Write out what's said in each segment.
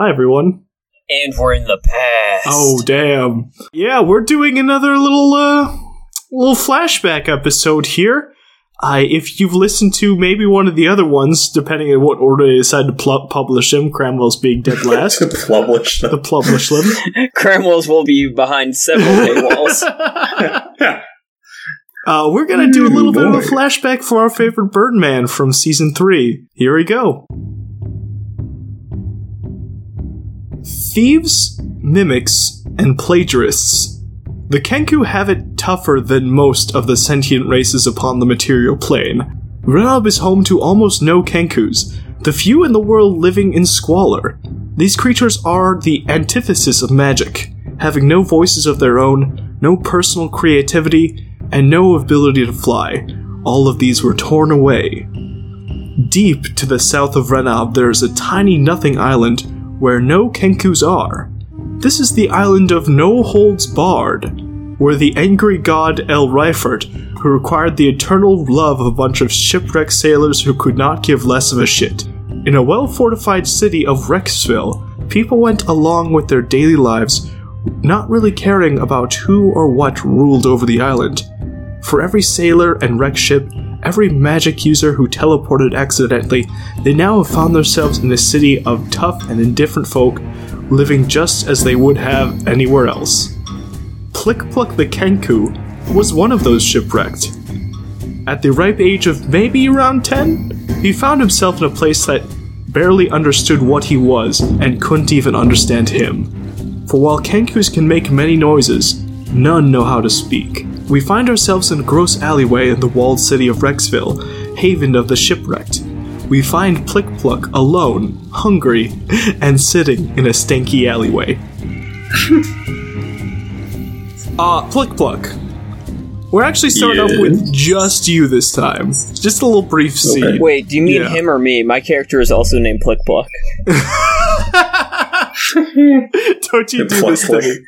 Hi, everyone. And we're in the past. Oh, damn. Yeah, we're doing another little, uh, little flashback episode here. I, if you've listened to maybe one of the other ones, depending on what order they decide to pl- publish them, Cramwell's being dead last. to publish the them. publish them. Cramwell's will be behind several paywalls. Uh, we're gonna do a little bit of a flashback for our favorite Birdman from season three. Here we go. Thieves, mimics, and plagiarists. The Kenku have it tougher than most of the sentient races upon the material plane. Renob is home to almost no Kenkus, the few in the world living in squalor. These creatures are the antithesis of magic, having no voices of their own, no personal creativity, and no ability to fly. All of these were torn away. Deep to the south of Renob, there is a tiny nothing island where no Kenkus are. This is the island of No Holds Barred, where the angry god El Reifert, who required the eternal love of a bunch of shipwrecked sailors who could not give less of a shit. In a well fortified city of Rexville, people went along with their daily lives, not really caring about who or what ruled over the island. For every sailor and wreck ship, every magic user who teleported accidentally, they now have found themselves in a city of tough and indifferent folk living just as they would have anywhere else. Plick Pluck the Kenku was one of those shipwrecked. At the ripe age of maybe around 10, he found himself in a place that barely understood what he was and couldn't even understand him. For while Kenkus can make many noises, none know how to speak. We find ourselves in a gross alleyway in the walled city of Rexville, haven of the shipwrecked. We find Plick Pluck alone, hungry, and sitting in a stanky alleyway. uh, Plick Pluck. We're actually starting off with just you this time. Just a little brief scene. Wait, do you mean Yeah. him or me? My character is also named Plick Pluck. Don't you do this to pluck. me.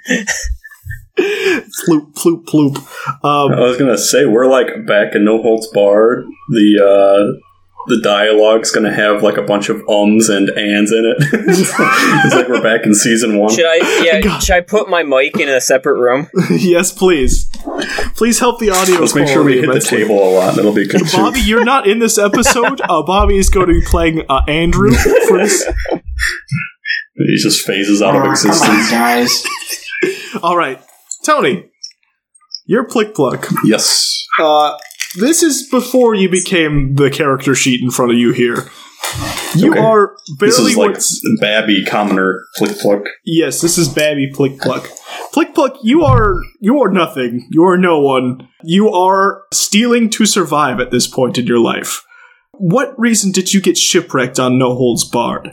Ploop, ploop, ploop. Um, I was gonna say we're like back in No Holds Barred. The uh, the dialogue's gonna have like a bunch of ums and ands in it. it's like we're back in season one. Should I? Yeah. God. Should I put my mic in a separate room? yes, please. Please help the audio. Let's make sure we hit the table a lot. That'll be good. too. Bobby, you're not in this episode. Uh, Bobby is going to be playing uh, Andrew for this. He just phases out of Oh, come on, existence. guys. All right, Tony, you're Plick Pluck. Yes. Uh, this is before you became the character sheet in front of you here. You Okay. are This is like Babby, commoner, flick pluck. Yes, this is Babby Plick Pluck. Plick Pluck, you are you are nothing. You are no one. You are stealing to survive at this point in your life. What reason did you get shipwrecked on No Holds Barred?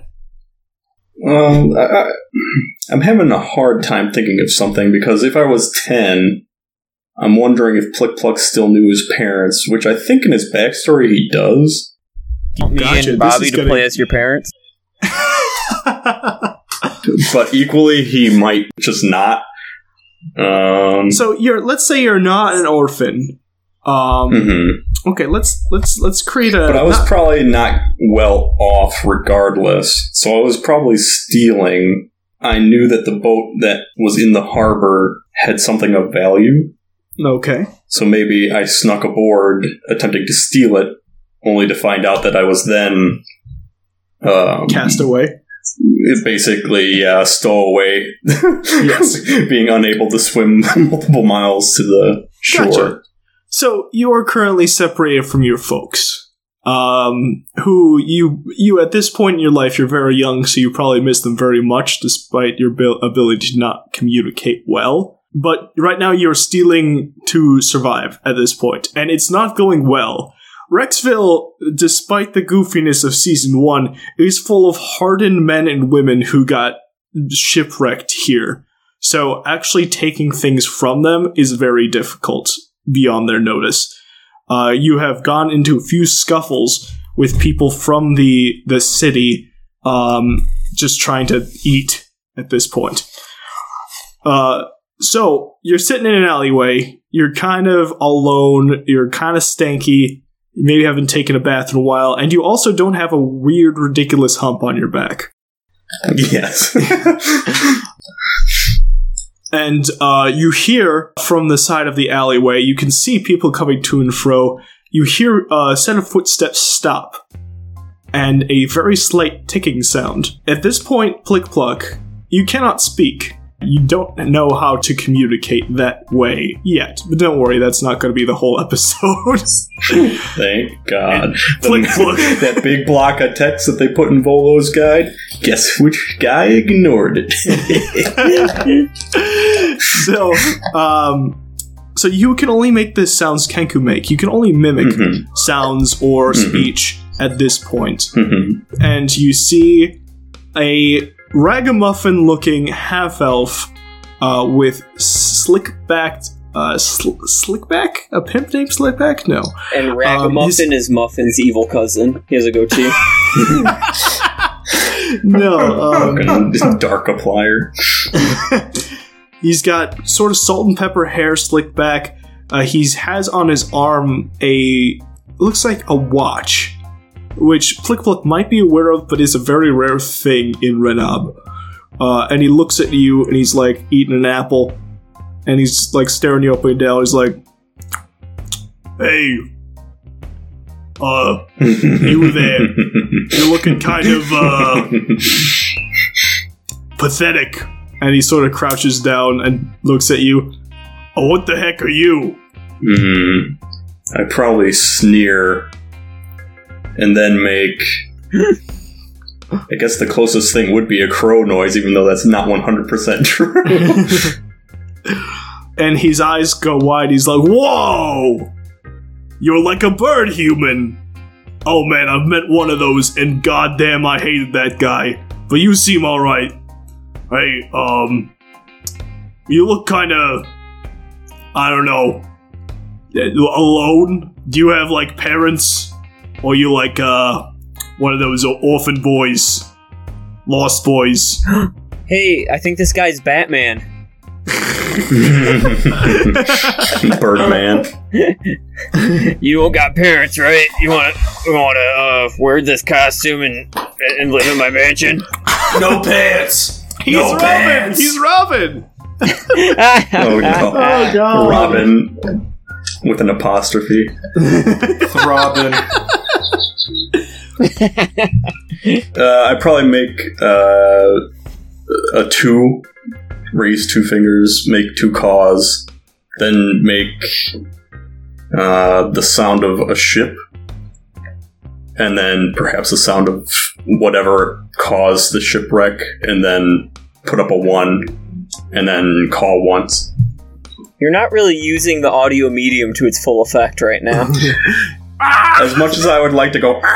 Um, I, I, I'm having a hard time thinking of something because if I was 10, I'm wondering if Plick Pluck still knew his parents, which I think in his backstory he does. Me Gotcha, and Bobby to gonna- play as your parents. But equally, he might just not. Um, so you're let's say you're not an orphan. Um mhm. Okay, let's let's let's create a But I was not- probably not well off regardless, so I was probably stealing. I knew that the boat that was in the harbor had something of value, Okay. so maybe I snuck aboard attempting to steal it, only to find out that I was then um, Castaway. basically yeah, stowaway. Yes. being unable to swim multiple miles to the shore. Gotcha. So you are currently separated from your folks. Um, who you you at this point in your life you're very young, so you probably miss them very much, despite your abil- ability to not communicate well. But right now you're stealing to survive at this point, and it's not going well. Rexville, despite the goofiness of season one, is full of hardened men and women who got shipwrecked here. So actually taking things from them is very difficult beyond their notice. Uh, you have gone into a few scuffles with people from the the city, um, just trying to eat at this point. Uh, so you're sitting in an alleyway. You're kind of alone. You're kind of stanky. You maybe haven't taken a bath in a while, and you also don't have a weird, ridiculous hump on your back. Yes. And uh, you hear from the side of the alleyway, you can see people coming to and fro. You hear a set of footsteps stop, and a very slight ticking sound. At this point, Plick Pluck, you cannot speak. You don't know how to communicate that way yet. But don't worry, that's not going to be the whole episode. Thank God. Flick, flick. that big block of text that they put in Volo's guide. Guess which guy ignored it? so, um, so you can only make the sounds Kenku make. You can only mimic Mhm. sounds or Mhm. speech at this point. Mhm. and you see a ragamuffin looking half elf uh, with slick backed. Uh, sl- Slickback? A pimp named Slickback? No. And Ragamuffin is Muffin's evil cousin. He has a goatee. No. Um, Fucking just dark applier. he's got sort of salt and pepper hair slicked back. Uh, he has on his arm a looks like a watch, which Flick might be aware of, but is a very rare thing in Renob. Uh, and he looks at you and he's like eating an apple, and he's like staring you up and down. He's like, "Hey, uh, you there? You're looking kind of uh." pathetic. And he sort of crouches down and looks at you. Oh, what the heck are you? Hmm. I probably sneer and then make. I guess the closest thing would be a crow noise, even though that's not 100% true. and his eyes go wide. He's like, Whoa! You're like a bird human. Oh man, I've met one of those, and goddamn, I hated that guy. But you seem alright. Hey, um. You look kinda. I don't know. Alone? Do you have, like, parents? Or you like, uh. One of those orphan boys? Lost boys? hey, I think this guy's Batman. Birdman. You don't got parents, right? You want to want to uh, wear this costume and and live in my mansion? No pants! He's No Robin! pants! He's Robin! Oh no. Oh god. Robin with an apostrophe. Robin. Uh, I probably make uh, a two, raise two fingers, make two caws, then make uh, the sound of a ship, and then perhaps the sound of whatever caused the shipwreck, and then put up a one, and then call once. You're not really using the audio medium to its full effect right now. As much as I would like to go,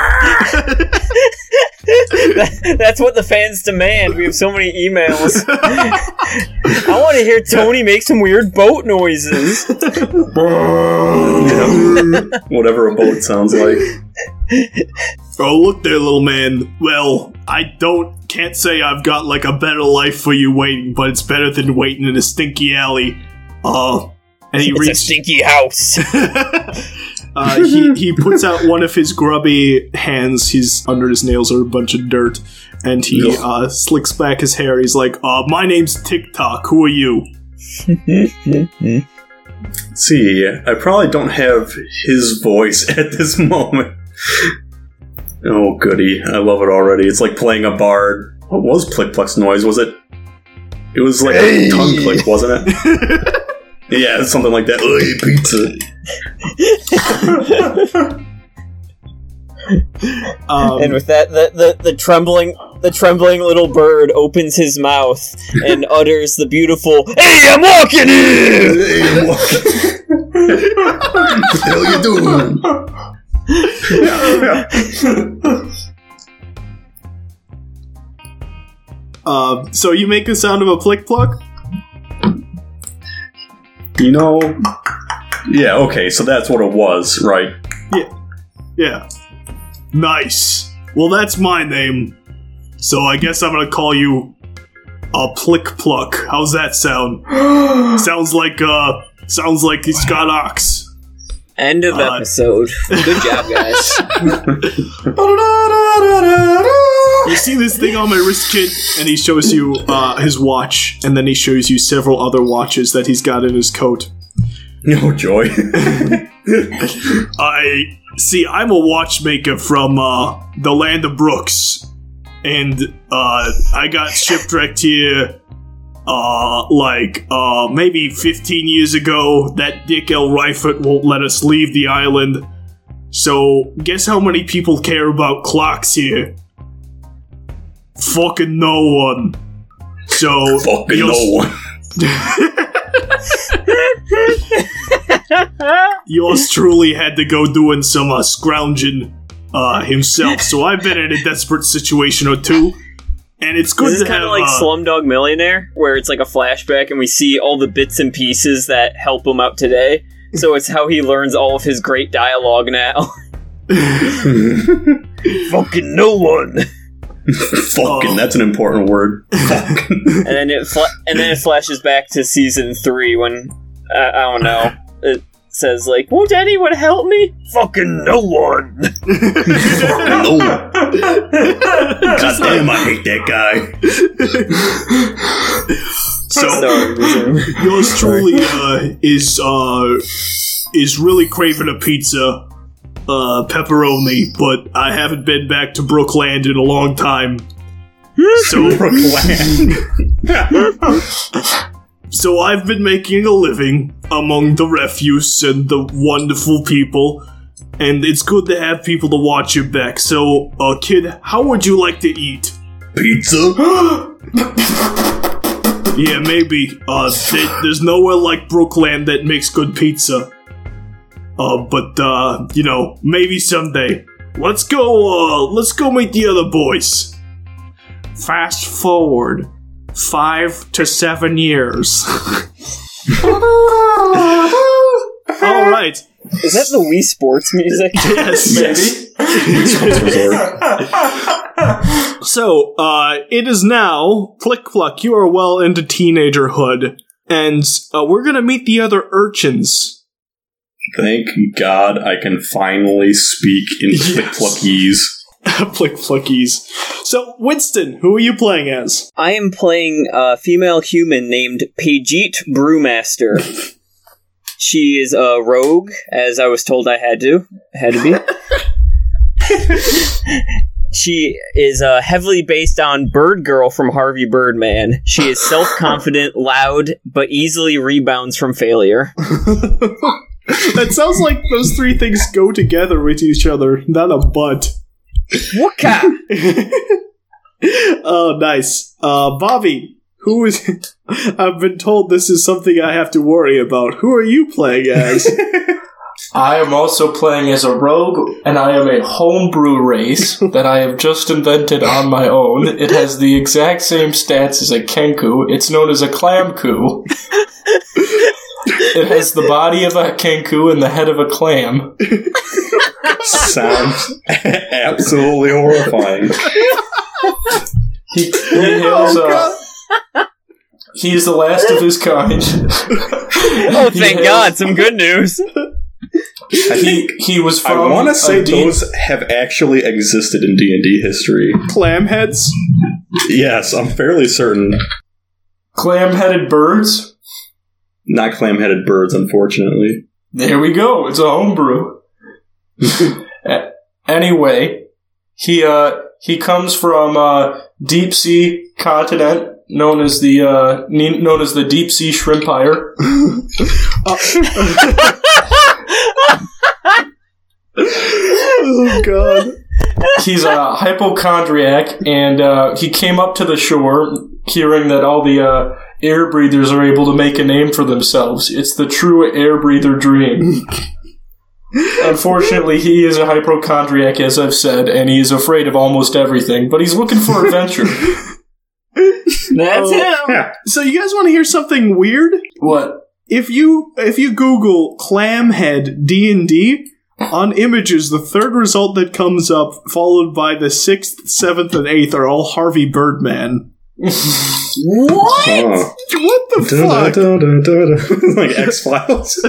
That's what the fans demand. We have so many emails. I want to hear Tony make some weird boat noises. whatever a boat sounds like. Oh, look there, little man. Well, I don't, can't say I've got like a better life for you waiting, but it's better than waiting in a stinky alley. Uh, and he It's a stinky house. uh, he, he puts out one of his grubby hands. He's under his nails are a bunch of dirt, and he uh, slicks back his hair. He's like, uh, "My name's TikTok. Who are you?" see, I probably don't have his voice at this moment. Oh, goody. I love it already. It's like playing a bard. What was Plick Pluck's noise? Was it? It was like a tongue click, wasn't it? yeah, something like that. Ugh, pizza. Um, and with that, the, the, the trembling the trembling little bird opens his mouth and utters the beautiful "Hey, I'm walking here." Hey, what the hell you doing? uh, so you make the sound of a plick pluck. You know. Yeah, okay, so that's what it was, right? Yeah. Yeah. Nice. Well, that's my name. So I guess I'm gonna call you a Plick Pluck. How's that sound? sounds like uh sounds like Scott Ox. End of Uh, episode. Good job, guys. You see this thing on my wrist, kid? And he shows you uh, his watch, and then he shows you several other watches that he's got in his coat. No joy. I see. I'm a watchmaker from uh, the land of Brooks, and uh, I got shipwrecked here. Uh, like uh, maybe 15 years ago. That Dick L. Rifet won't let us leave the island. So, guess how many people care about clocks here? Fucking no one. So, Fucking no one. Yours truly had to go doing some uh, scrounging uh, himself, so I've been in a desperate situation or two, and it's good This is kind of like uh, Slumdog Millionaire, where it's like a flashback and we see all the bits and pieces that help him out today. So it's how he learns all of his great dialogue now. Fucking no one. Fucking, Oh. that's an important word. Fucking. And then it fla- and then it flashes back to season three when uh, I don't know. It says like, "Won't anyone help me?" Fucking no one. Fucking no one. God damn, I hate that guy. so Sorry, yours truly uh, is uh, is really craving a pizza, uh, pepperoni, but I haven't been back to Brookland in a long time. So Brookland. So I've been making a living among the refuse and the wonderful people, and it's good to have people to watch your back. So, uh, kid, how would you like to eat? Pizza? Yeah, maybe. Uh, th- there's nowhere like Brooklyn that makes good pizza. Uh, but uh, you know, maybe someday. Let's go. Uh, let's go meet the other boys. Fast forward five to seven years. All right. Is that the Wii Sports music? Yes. Maybe. So, uh, it is now Plick Pluck. You are well into teenagerhood, and uh, we're gonna meet the other urchins. Thank God I can finally speak in Yes. Pluckies. Plick Pluckies. So, Winston, who are you playing as? I am playing a female human named Paijit Brewmaster. she is a rogue, as I was told I had to. Had to be. she is uh, heavily based on Bird Girl from Harvey Birdman. She is self confident, loud, but easily rebounds from failure. that sounds like those three things go together with each other, not a but. Waka! oh, nice. Uh, Bobby, who is. I've been told this is something I have to worry about. Who are you playing as? I am also playing as a rogue, and I am a homebrew race that I have just invented on my own. It has the exact same stats as a Kenku. It's known as a Clamku. It has the body of a Kenku and the head of a clam. Sounds absolutely horrifying. He, he hails, uh, he's the last of his kind. Oh, thank hails- God, some good news. He, he was I from. want a to say D- those have actually existed in D and D history. Clam heads? Yes, I'm fairly certain. clam-headed birds. Not clam-headed birds, unfortunately. There we go. It's a homebrew. A- anyway, he uh he comes from uh deep sea continent known as the uh ne- known as the deep sea shrimpire. oh, God. He's a hypochondriac, and uh, he came up to the shore hearing that all the uh, air breathers are able to make a name for themselves. It's the true air breather dream. Unfortunately, he is a hypochondriac, as I've said, and he is afraid of almost everything, but he's looking for adventure. That's Oh. him. So, you guys want to hear something weird? what? If you if you Google Clamhead D and D on images, the third result that comes up, followed by the sixth, seventh, and eighth, are all Harvey Birdman. What? Huh. What the Da, fuck? da, da, da, da. like X Files.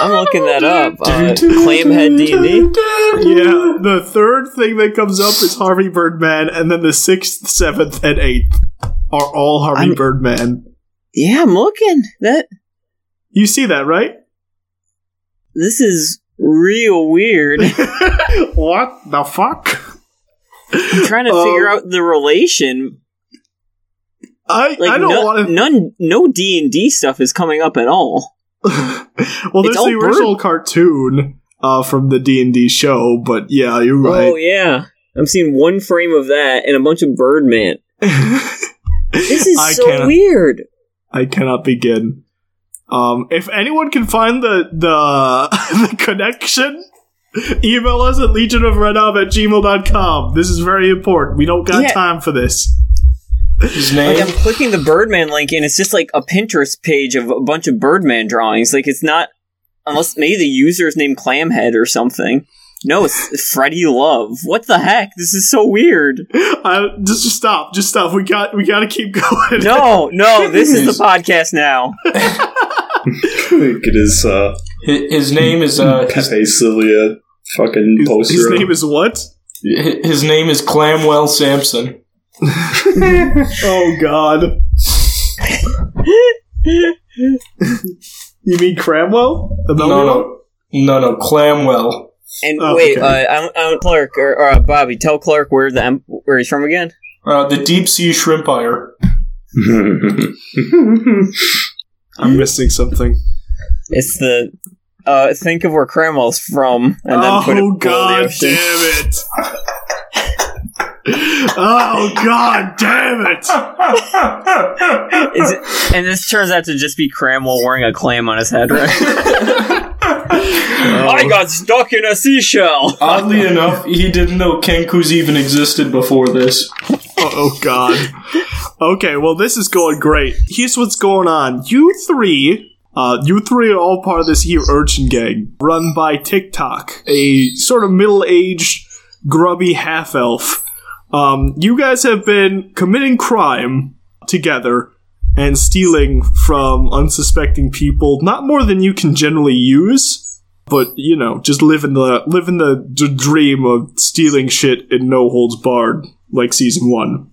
I'm looking that up. Uh, Clamhead D and D. Yeah, the third thing that comes up is Harvey Birdman, and then the sixth, seventh, and eighth are all Harvey I'm- Birdman. Yeah, I'm looking. That You see that, right? this is real weird. what the fuck? I'm trying to figure Um, out the relation. I Like I don't no, want to. none, no D and D stuff is coming up at all. well, there's all the original cartoon uh, from the D and D show, but yeah, you're right. Oh yeah, I'm seeing one frame of that and a bunch of Birdman. This is I so cannot- weird. I cannot begin. Um, if anyone can find the the, the connection, email us at legionofrenob at gmail.com. This is very important. We don't got Yeah. time for this. His Like name. I'm clicking the Birdman link and it's just like a Pinterest page of a bunch of Birdman drawings. Like it's not unless maybe the user's named Clamhead or something. No, it's Freddie Love. What the heck? This is so weird. Uh, just, just stop. Just stop. We got we got to keep going. No, no, this is the podcast now. Look at his uh, Hi- His name is uh. His, Pepe Sylvia fucking His, poster. his name is what? his name is Clamwell Sampson. Oh God. you mean Cramwell? No, no, no, no. Clamwell. And Oh, wait, okay. uh, I'm, I'm Clark or, or uh, Bobby. Tell Clark where the em- where he's from again. Uh, the deep sea shrimpire. I'm missing something. It's the uh, think of where Cramwell's from, and then put it oh below the God ocean. damn it! oh God damn it! Is it- and this turns out to just be Cramwell wearing a clam on his head, right? I got stuck in a seashell. Oddly enough, he didn't know Kenkus even existed before this. Oh God. Okay, well this is going great. Here's what's going on. You three, uh, you three are all part of this here urchin gang, run by TikTok, a sort of middle-aged, grubby half-elf. Um, you guys have been committing crime together and stealing from unsuspecting people, not more than you can generally use. But you know, just living the living the d- dream of stealing shit in no holds barred, like season one.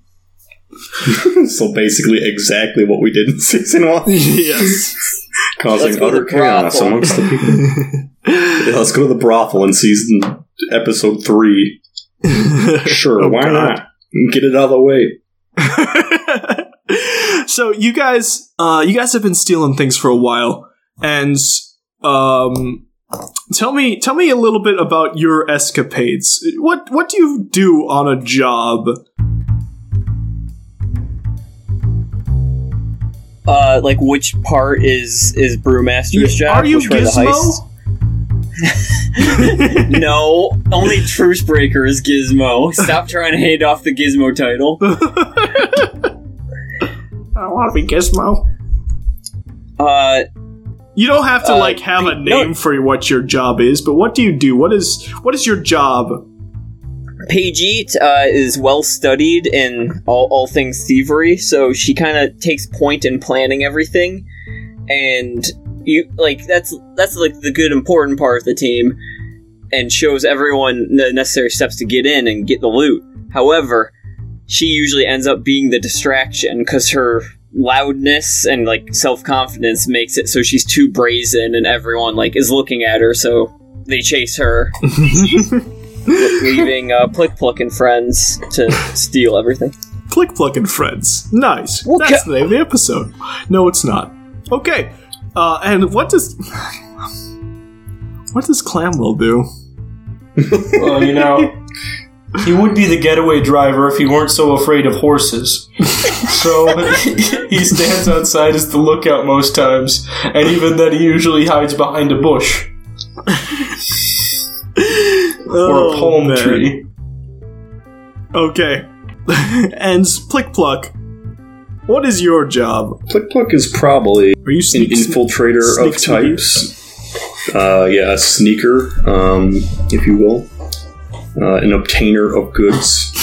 so basically, exactly what we did in season one, yes. causing Let's go to utter chaos amongst the people. Yeah, let's go to the brothel in season episode three. Sure, Oh, why God. not? Get it out of the way. so you guys, uh, you guys have been stealing things for a while, and um, tell me, tell me a little bit about your escapades. What what do you do on a job? Uh, like which part is is Brewmaster's job? Are you Which part of the Gizmo? no, only Truce Breaker is Gizmo. Stop trying to hand off the Gizmo title. I don't want to be Gizmo. Uh, You don't have to Uh, like have a no- name for what your job is, but what do you do? What is what is your job? Paijit uh, is well studied in all, all things thievery, so she kind of takes point in planning everything, and you like that's that's like the good important part of the team, and shows everyone the necessary steps to get in and get the loot. However, she usually ends up being the distraction because her loudness and like self confidence makes it so she's too brazen, and everyone like is looking at her, so they chase her leaving uh, Plick Pluck and friends to steal everything. Click Pluck and Friends. Nice. Well, That's ca- the name of the episode. No, it's not. Okay. Uh, and what does what does Clamwell do? Well, you know, he would be the getaway driver if he weren't so afraid of horses. So he stands outside as the lookout most times, and even then, he usually hides behind a bush or a palm Oh, man. tree. Okay. and Plick Pluck, what is your job? Plick Pluck is probably Are you an infiltrator sneak of sneaky? types. Uh, yeah, a sneaker, um, if you will. Uh, an obtainer of goods.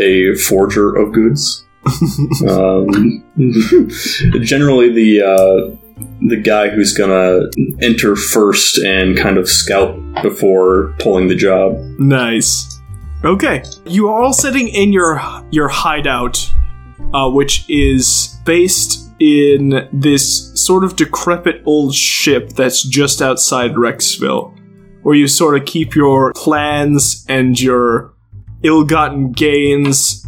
a forger of goods. um, generally, the uh, the guy who's gonna enter first and kind of scout before pulling the job. Nice. Okay, you are all sitting in your your hideout, uh, which is based in this sort of decrepit old ship that's just outside Rexville, where you sort of keep your plans and your ill-gotten gains,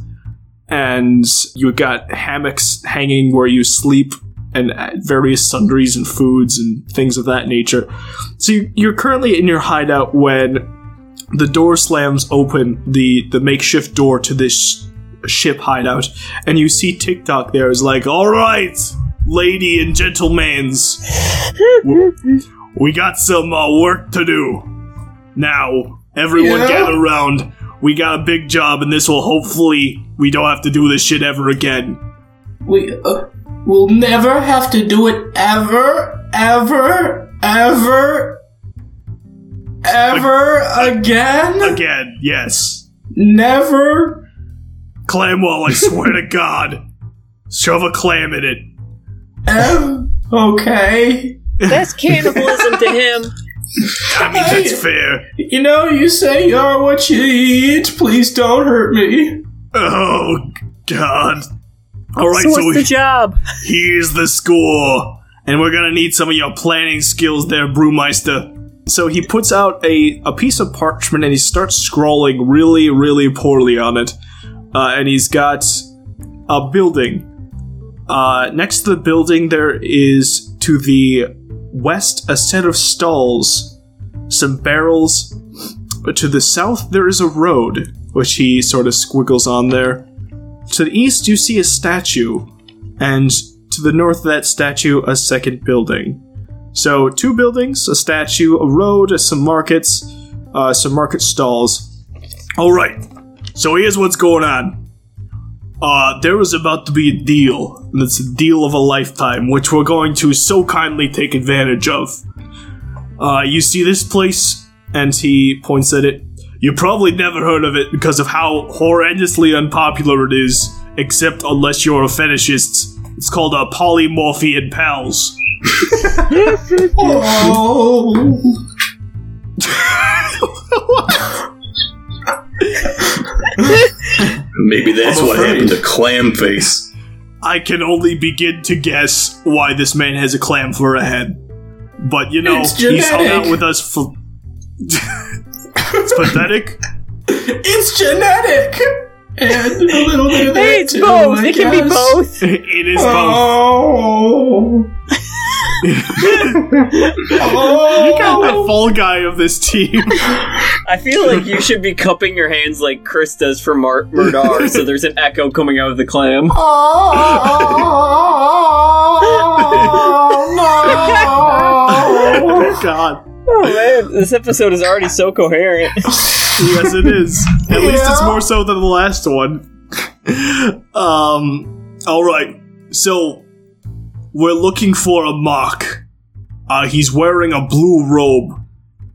and you've got hammocks hanging where you sleep and various sundries and foods and things of that nature. So you, you're currently in your hideout when the door slams open the the makeshift door to this ship hideout, and you see TikTok there is like, all right, lady and gentlemans, we got some uh, work to do. Now, everyone Yeah? gather around. We got a big job, and this will hopefully we don't have to do this shit ever again. We uh, will never have to do it ever, ever, ever, ever again. Again, yes. Never. Clam Clamwell, I swear to God, shove a clam in it. Ev- okay. That's cannibalism to him. I mean, that's fair. You know, you say you're what you eat. Please don't hurt me. Oh God! All right, so so, what's the job? here's the score, and we're gonna need some of your planning skills there, Brewmeister. So he puts out a a piece of parchment and he starts scrawling really, really poorly on it, uh, and he's got a building. Uh, next to the building, there is to the west a set of stalls, some barrels. But to the south, there is a road, which he sort of squiggles on there. To the east, you see a statue, and to the north of that statue, a second building. So, two buildings, a statue, a road, some markets, uh, some market stalls. Alright, so here's what's going on. Uh, there is about to be a deal, and it's a deal of a lifetime, which we're going to so kindly take advantage of. Uh, you see this place? And he points at it. You probably never heard of it because of how horrendously unpopular it is, except unless you're a fetishist. It's called a polymorphian pals. Oh. Maybe that's what happened to Clam Face. I can only begin to guess why this man has a clam for a head. But you know, he's hung out with us for. it's pathetic. It's genetic. And a little bit of that Hey, it's too, both. I It can be both. It is both. Oh. You got the oh. fall guy of this team. I feel like you should be cupping your hands like Chris does for Mar- Murdar, so there's an echo coming out of the clam. Oh, no. God. Oh man, this episode is already so coherent. Yes, it is. At least it's more so than the last one. um. All right. So we're looking for a mock. Uh, he's wearing a blue robe.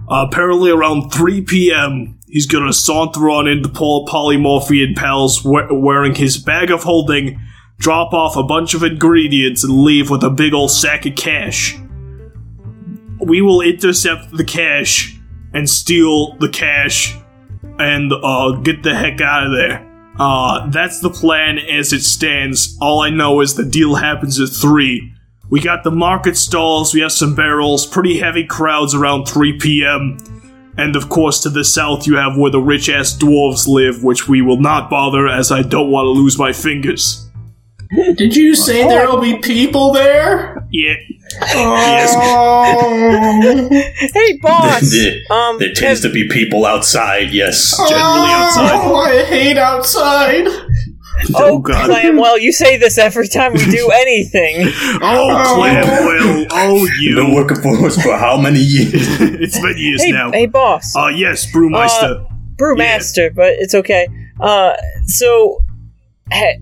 Uh, apparently, around 3 p.m., he's gonna saunter on into Paul Polymorphian Pals we- wearing his bag of holding, drop off a bunch of ingredients, and leave with a big old sack of cash. We will intercept the cash and steal the cash and uh, get the heck out of there. Uh, that's the plan as it stands. All I know is the deal happens at 3. We got the market stalls, we have some barrels, pretty heavy crowds around 3 p.m. And of course, to the south, you have where the rich ass dwarves live, which we will not bother as I don't want to lose my fingers. Did you say there'll be people there? Yeah, Oh. hey, boss. There, Um, there tends to be people outside, yes. Generally outside. Oh, I hate outside. oh, Oh, God. Clam, well, you say this every time we do anything. Oh, Clamwell. Oh, You've been working for us for how many years? it's been years hey, now. hey, boss. Uh, yes, Brewmeister. Brewmaster, but it's okay. Uh, so, ha-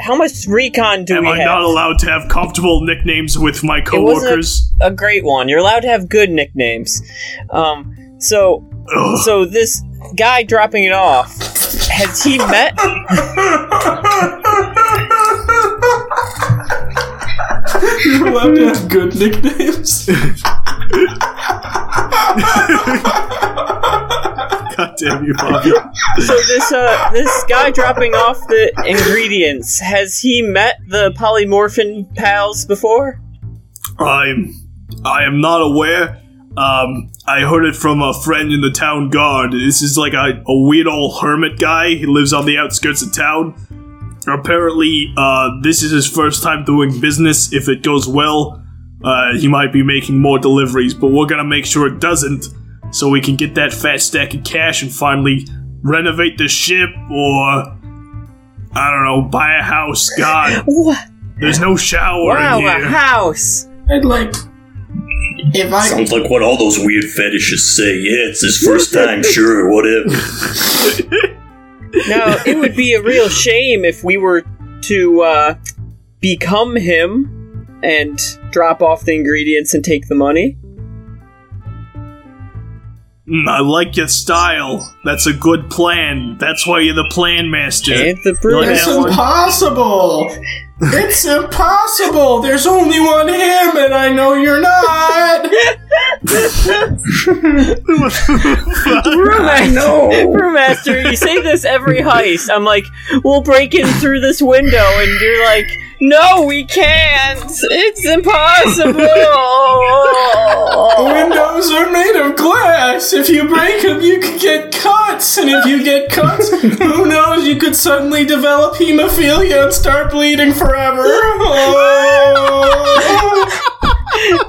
how much recon do I have? Am we I have? not allowed to have comfortable nicknames with my coworkers? It wasn't coworkers? a great one. You're allowed to have good nicknames. Um, so, Ugh. so this guy dropping it off has he met? You're allowed to have good nicknames. God damn you, Bobby. So this uh this guy dropping off the ingredients has he met the Polymorphian Pals before? I'm. I am not aware. Um, I heard it from a friend in the town guard. This is like a, a weird old hermit guy. He lives on the outskirts of town. Apparently, uh, this is his first time doing business. If it goes well, uh, he might be making more deliveries, but we're gonna make sure it doesn't, so we can get that fat stack of cash and finally renovate the ship, or I don't know, buy a house. God, What? there's no shower Wow, in a house. I'd like. If I. Sounds like what all those weird fetishes say. Yeah, it's his first time, sure, whatever. Now, it would be a real shame if we were to uh, become him and drop off the ingredients and take the money. Mm, I like your style. That's a good plan. That's why you're the plan master. And the like. It's impossible! It's impossible! There's only one him, and I know you're not! Brewmaster, know. Brewmaster, you say this every heist. I'm like, we'll break in through this window, and you're like, no, we can't. It's impossible. Windows are made of glass. If you break them, you could get cuts. And if you get cuts, who knows, you could suddenly develop hemophilia and start bleeding forever. Oh.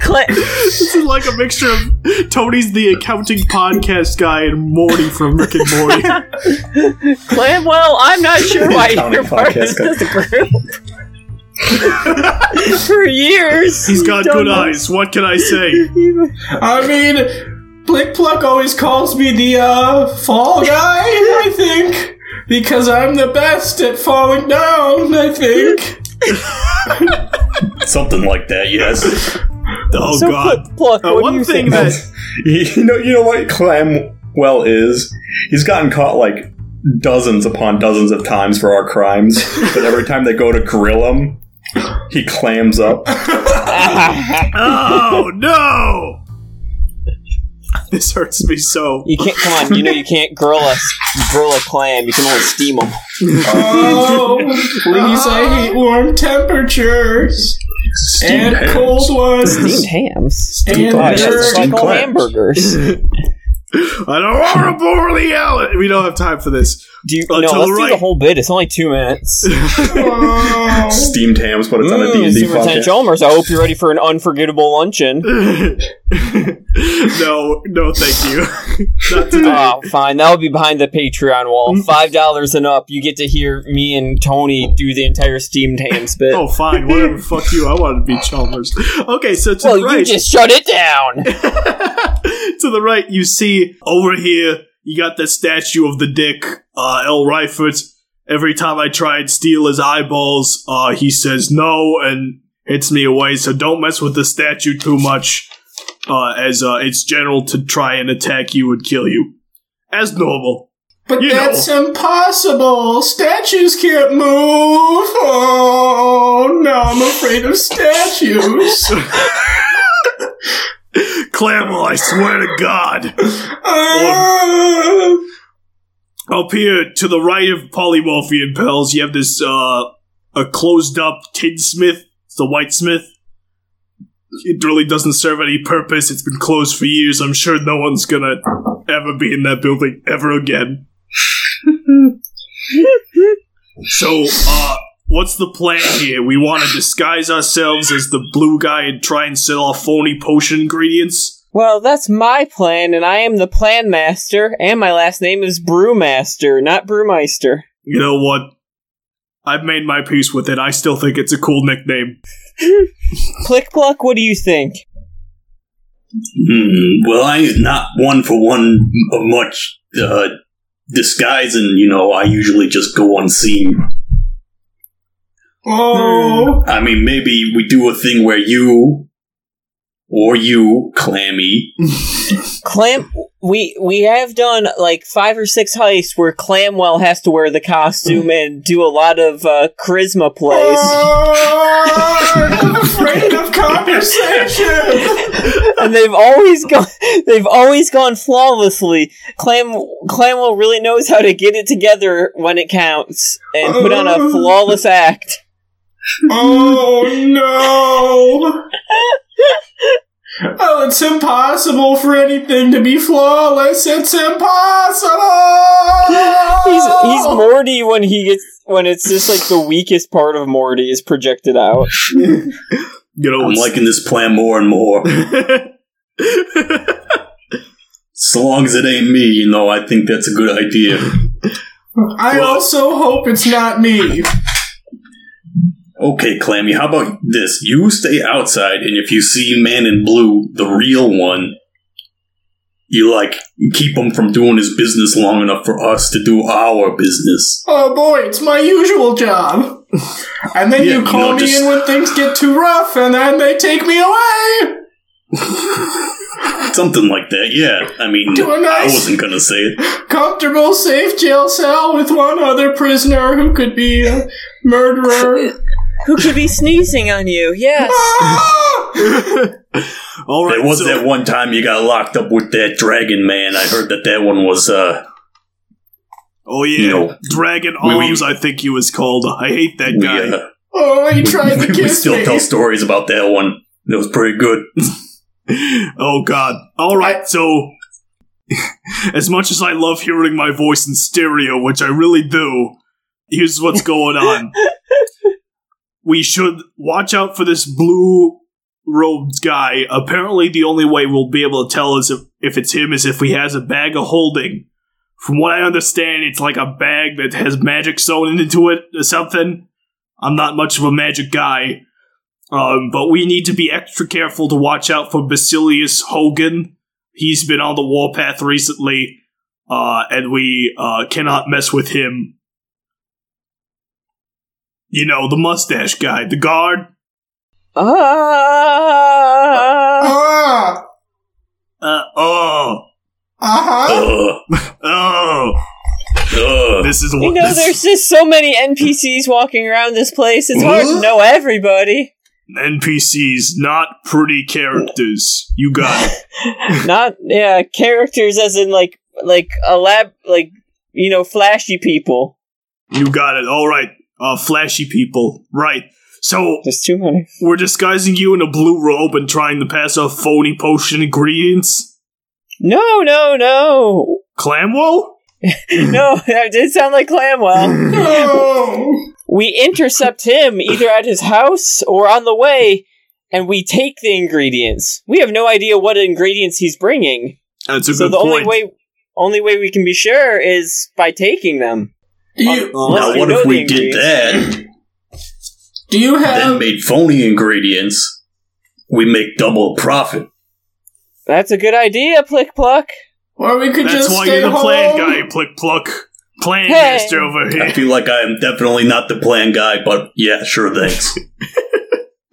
Cla- This is like a mixture of Tony's the accounting podcast guy and Morty from Rick and Morty. Clamwell, I'm not sure why Counting you're part of podcast guy. this group. For years, He's got good done eyes. What can I say? I mean, Blick Pluck always calls me the uh, fall guy, I think. Because I'm the best at falling down, I think. Something like that, yes. Oh So, God. Pluck, Uh, what do one you thing think? that You know, you know what Clamwell is? He's gotten caught like dozens upon dozens of times for our crimes, but every time they go to grill him, he clams up. Oh no! This hurts me so. You can't come on. You know you can't grill a grill a clam. You can only steam them. Oh, please, I hate warm temperatures. Steamed and hams. cold ones. Steamed hams. And Gosh, that's nerds. like steamed hamburgers. I don't want to bore the Ellen. We don't have time for this. Do you, Uh, no, let's the do the whole bit. It's only two minutes. Steamed hams, but it's on a Mm, D&D podcast. Chalmers, I hope you're ready for an unforgettable luncheon. no, no, thank you. Not today. Oh, fine. That'll be behind the Patreon wall. Mm. Five dollars and up, you get to hear me and Tony do the entire steamed hams bit. Oh, fine. Whatever. Fuck you. I want to be Chalmers. Okay, so to well, the right, you just shut it down. to the right, you see over here. You got the statue of the Dick, uh, L. Reifert. Every time I try and steal his eyeballs, uh, he says no and hits me away. So don't mess with the statue too much, uh, as uh, it's general to try and attack you and kill you, as normal. But You that's impossible. Statues can't move. Oh, no, I'm afraid of statues. Clamwell, I swear to God. Ah. Up here to the right of Polymorphian Pals, you have this uh a closed up tinsmith. It's the whitesmith. It really doesn't serve any purpose. It's been closed for years. I'm sure no one's gonna ever be in that building ever again. so, uh, what's the plan here? We want to disguise ourselves as the blue guy and try and sell off phony potion ingredients? well, that's my plan, and I am the plan master, and my last name is Brewmaster, not Brewmeister. You know what? I've made my peace with it. I still think it's a cool nickname. Click Pluck, what do you think? Hmm, well, I'm not one for one of much uh, disguise, and you know, I usually just go unseen. Oh. I mean, maybe we do a thing where you or you, Clammy, Clam. we we have done like five or six heists where Clamwell has to wear the costume and do a lot of uh, charisma plays. I'm afraid of conversation. and they've always gone they've always gone flawlessly. Clam Clamwell really knows how to get it together when it counts and put on a flawless act. Oh no! Oh, it's impossible for anything to be flawless. It's impossible. He's he's Morty when he gets when it's just like the weakest part of Morty is projected out. You know, I'm liking this plan more and more. So long as it ain't me, you know, I think that's a good idea. I Well- also hope it's not me. Okay, Clammy, how about this? You stay outside, and if you see Man in Blue, the real one, you like keep him from doing his business long enough for us to do our business. Oh boy, it's my usual job. And then Yeah, you you call know, me just- in when things get too rough, and then they take me away. Something like that, yeah. I mean, To a I nice- wasn't gonna say it. Comfortable, safe jail cell with one other prisoner who could be a murderer. Who could be sneezing on you? Yes. All right. There was so- that one time you got locked up with that dragon man. I heard that that one was, uh, Oh yeah, you know, Dragon we- we- I think he was called. I hate that we, guy. uh, Oh, he tried to kiss we kiss still me. tell stories about that one. It was pretty good. oh god. All right. So, as much as I love hearing my voice in stereo, which I really do, here's what's going on. We should watch out for this blue robed guy. Apparently, the only way we'll be able to tell is if, if it's him is if he has a bag of holding. From what I understand, it's like a bag that has magic sewn into it or something. I'm not much of a magic guy. Um, but we need to be extra careful to watch out for Basilius Hogan. He's been on the warpath recently, uh, and we uh, cannot mess with him. You know, the mustache guy, the guard. Ah. Ah, Uh, oh, uh-huh. Uh, oh, uh. this is You know, this there's just so many NPCs walking around this place. It's hard to know everybody. NPCs, not pretty characters. You got it. Not yeah, characters as in like like a lab like you know flashy people. You got it. All right, uh, flashy people. Right. So There's too many. we're disguising you in a blue robe and trying to pass off phony potion ingredients. No, no, no, Clamwell? no. That did sound like Clamwell. No. we intercept him either at his house or on the way, and we take the ingredients. We have no idea what ingredients he's bringing, That's a so good the point. only way only way we can be sure is by taking them. Do you, Uh, now, we what if we did that, do you have then made phony ingredients? We make double profit. That's a good idea, Plick Pluck. Or we could That's just why stay you're the home. plan guy, Plick Pluck. Plan Hey. master over here. I feel like I am definitely not the plan guy, but yeah, sure, thanks.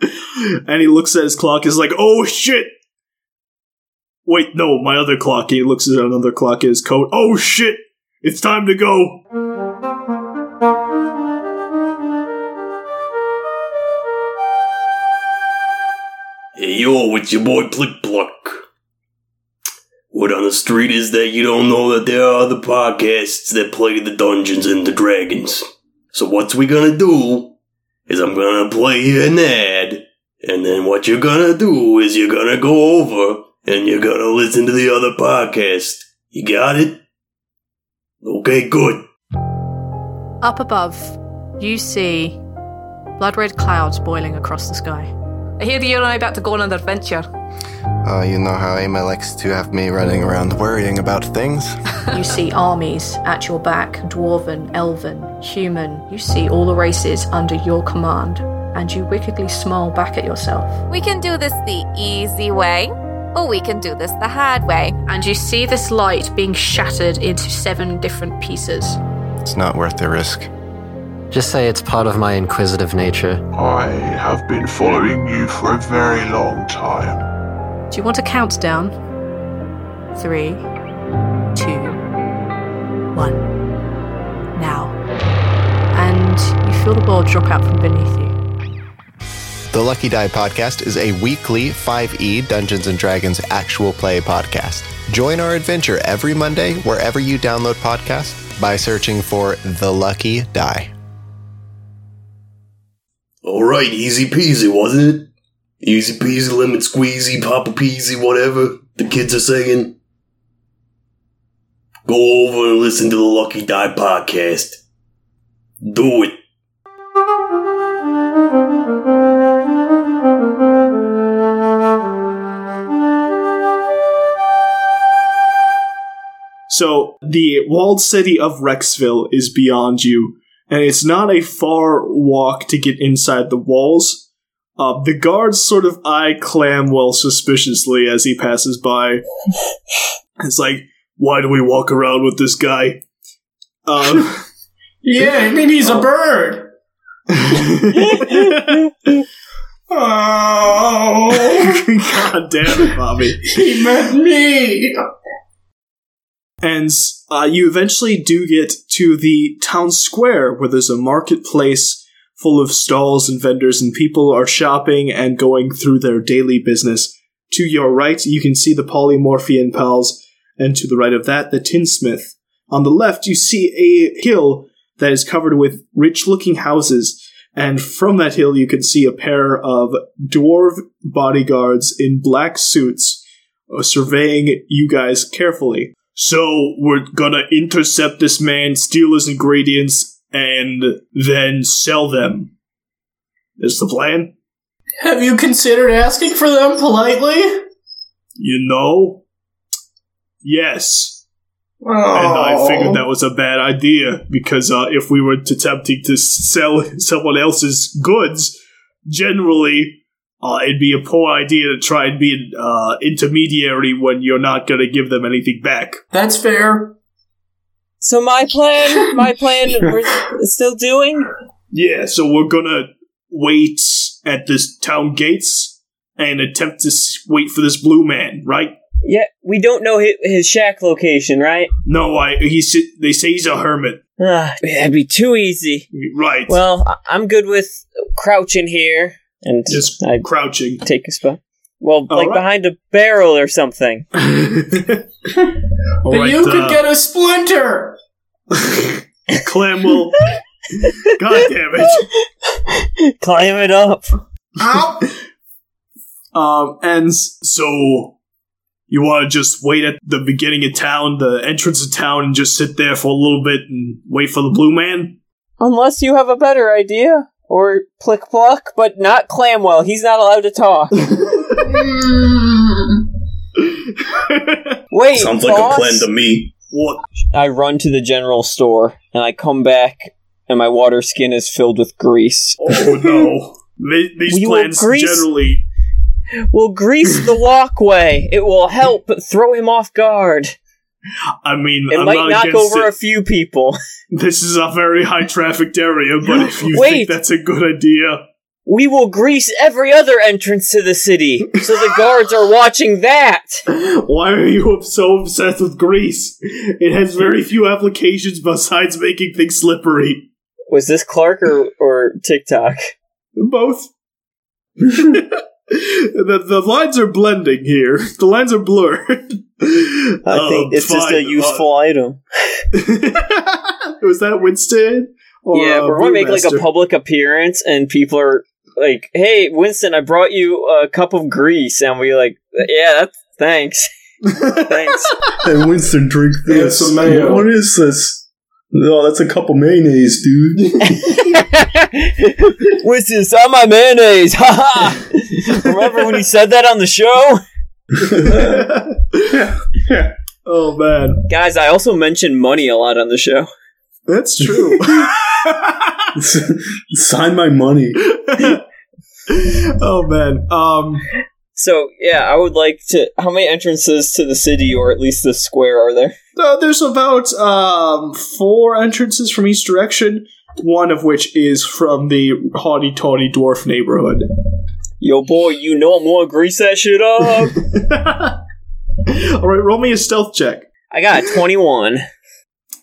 and he looks at his clock, is like, oh shit! Wait, no, my other clock. He looks at another clock in his coat. Oh shit! It's time to go! Yo, it's your boy Plick Pluck. Word on the street is that you don't know that there are other podcasts that play the Dungeons and the Dragons. So what's we gonna do is I'm gonna play an ad, and then what you're gonna do is you're gonna go over and you're gonna listen to the other podcast. You got it? Okay, good. Up above, you see blood red clouds boiling across the sky. I hear that you're about to go on an adventure. Uh, you know how Emma likes to have me running around worrying about things? You see armies at your back dwarven, elven, human. You see all the races under your command, and you wickedly smile back at yourself. We can do this the easy way, or we can do this the hard way. And you see this light being shattered into seven different pieces. It's not worth the risk. Just say it's part of my inquisitive nature. I have been following you for a very long time. Do you want a countdown? Three, two, one. Now. And you feel the world drop out from beneath you. The Lucky Die podcast is a weekly 5e Dungeons and Dragons actual play podcast. Join our adventure every Monday wherever you download podcasts by searching for The Lucky Die. Alright, easy peasy, wasn't it? Easy peasy, lemon squeezy, papa peasy, whatever the kids are saying. Go over and listen to the Lucky Die podcast. Do it. So the walled city of Rexville is beyond you, and it's not a far walk to get inside the walls. Uh, the guards sort of eye Clamwell suspiciously as he passes by. It's like, why do we walk around with this guy? Um, Yeah, I mean he's a bird. Oh, God damn it, Bobby. he meant me. And uh, you eventually do get to the town square where there's a marketplace full of stalls and vendors, and people are shopping and going through their daily business. To your right, you can see the Polymorphian pals, and to the right of that, the Tinsmith. On the left, you see a hill that is covered with rich looking houses, and from that hill, you can see a pair of dwarf bodyguards in black suits uh, surveying you guys carefully. So we're gonna intercept this man, steal his ingredients, and then sell them. Is the plan? Have you considered asking for them politely? You know? Yes. Oh. And I figured that was a bad idea because uh, if we were attempting to sell someone else's goods, generally uh, it'd be a poor idea to try and be an uh, intermediary when you're not going to give them anything back. That's fair. So my plan, my plan, we're still doing. Yeah, so we're gonna wait at this town gates and attempt to wait for this blue man, right? Yeah, we don't know his, his shack location, right? No, I he's they say he's a hermit, Ah, that'd be too easy. right? Well, I'm good with crouching here and just I crouching. take a spot. Well, All like right. behind a barrel or something. All But right, you could uh, get a splinter. Clamwell. God damn it. Climb it up. Ow. Um, and so you want to just wait at the beginning of town, the entrance of town, and just sit there for a little bit and wait for the blue man? Unless you have a better idea. Or Plick Pluck, but not Clamwell. He's not allowed to talk. Wait, Sounds like boss? a plan to me. what? I run to the general store, and I come back, and my water skin is filled with grease. Oh no. The- These We plans grease- generally. We'll grease the walkway. It will help throw him off guard. I mean, It I'm might not knock over it. a few people. This is a very high trafficked area, but if you Wait. think that's a good idea, We will grease every other entrance to the city, so the guards are watching that. why are you so obsessed with grease? It has very few applications besides making things slippery. Was this Clark or, or TikTok? Both. the, the lines are blending here. The lines are blurred. I Oh, think it's just a fine. useful item. Was that Winston? Or, yeah, uh, we're gonna make like a public appearance, and people are like, "Hey, Winston, I brought you a cup of grease," and we like, "Yeah, that's thanks, thanks." Hey, Winston, drink this. some mayo. What is this? No, that's a cup of mayonnaise, dude. Winston, saw my mayonnaise. Ha ha! Remember when he said that on the show? yeah oh man, Guys, I also mentioned money a lot on the show. that's true. Sign my money. oh man. Um. So yeah, I would like to. How many entrances to the city, or at least the square, are there? Uh, there's about um, four entrances from each direction, one of which is from the haughty tawny dwarf neighborhood. Yo, boy, you know I'm gonna grease that shit up. Alright, roll me a stealth check. I got a 21.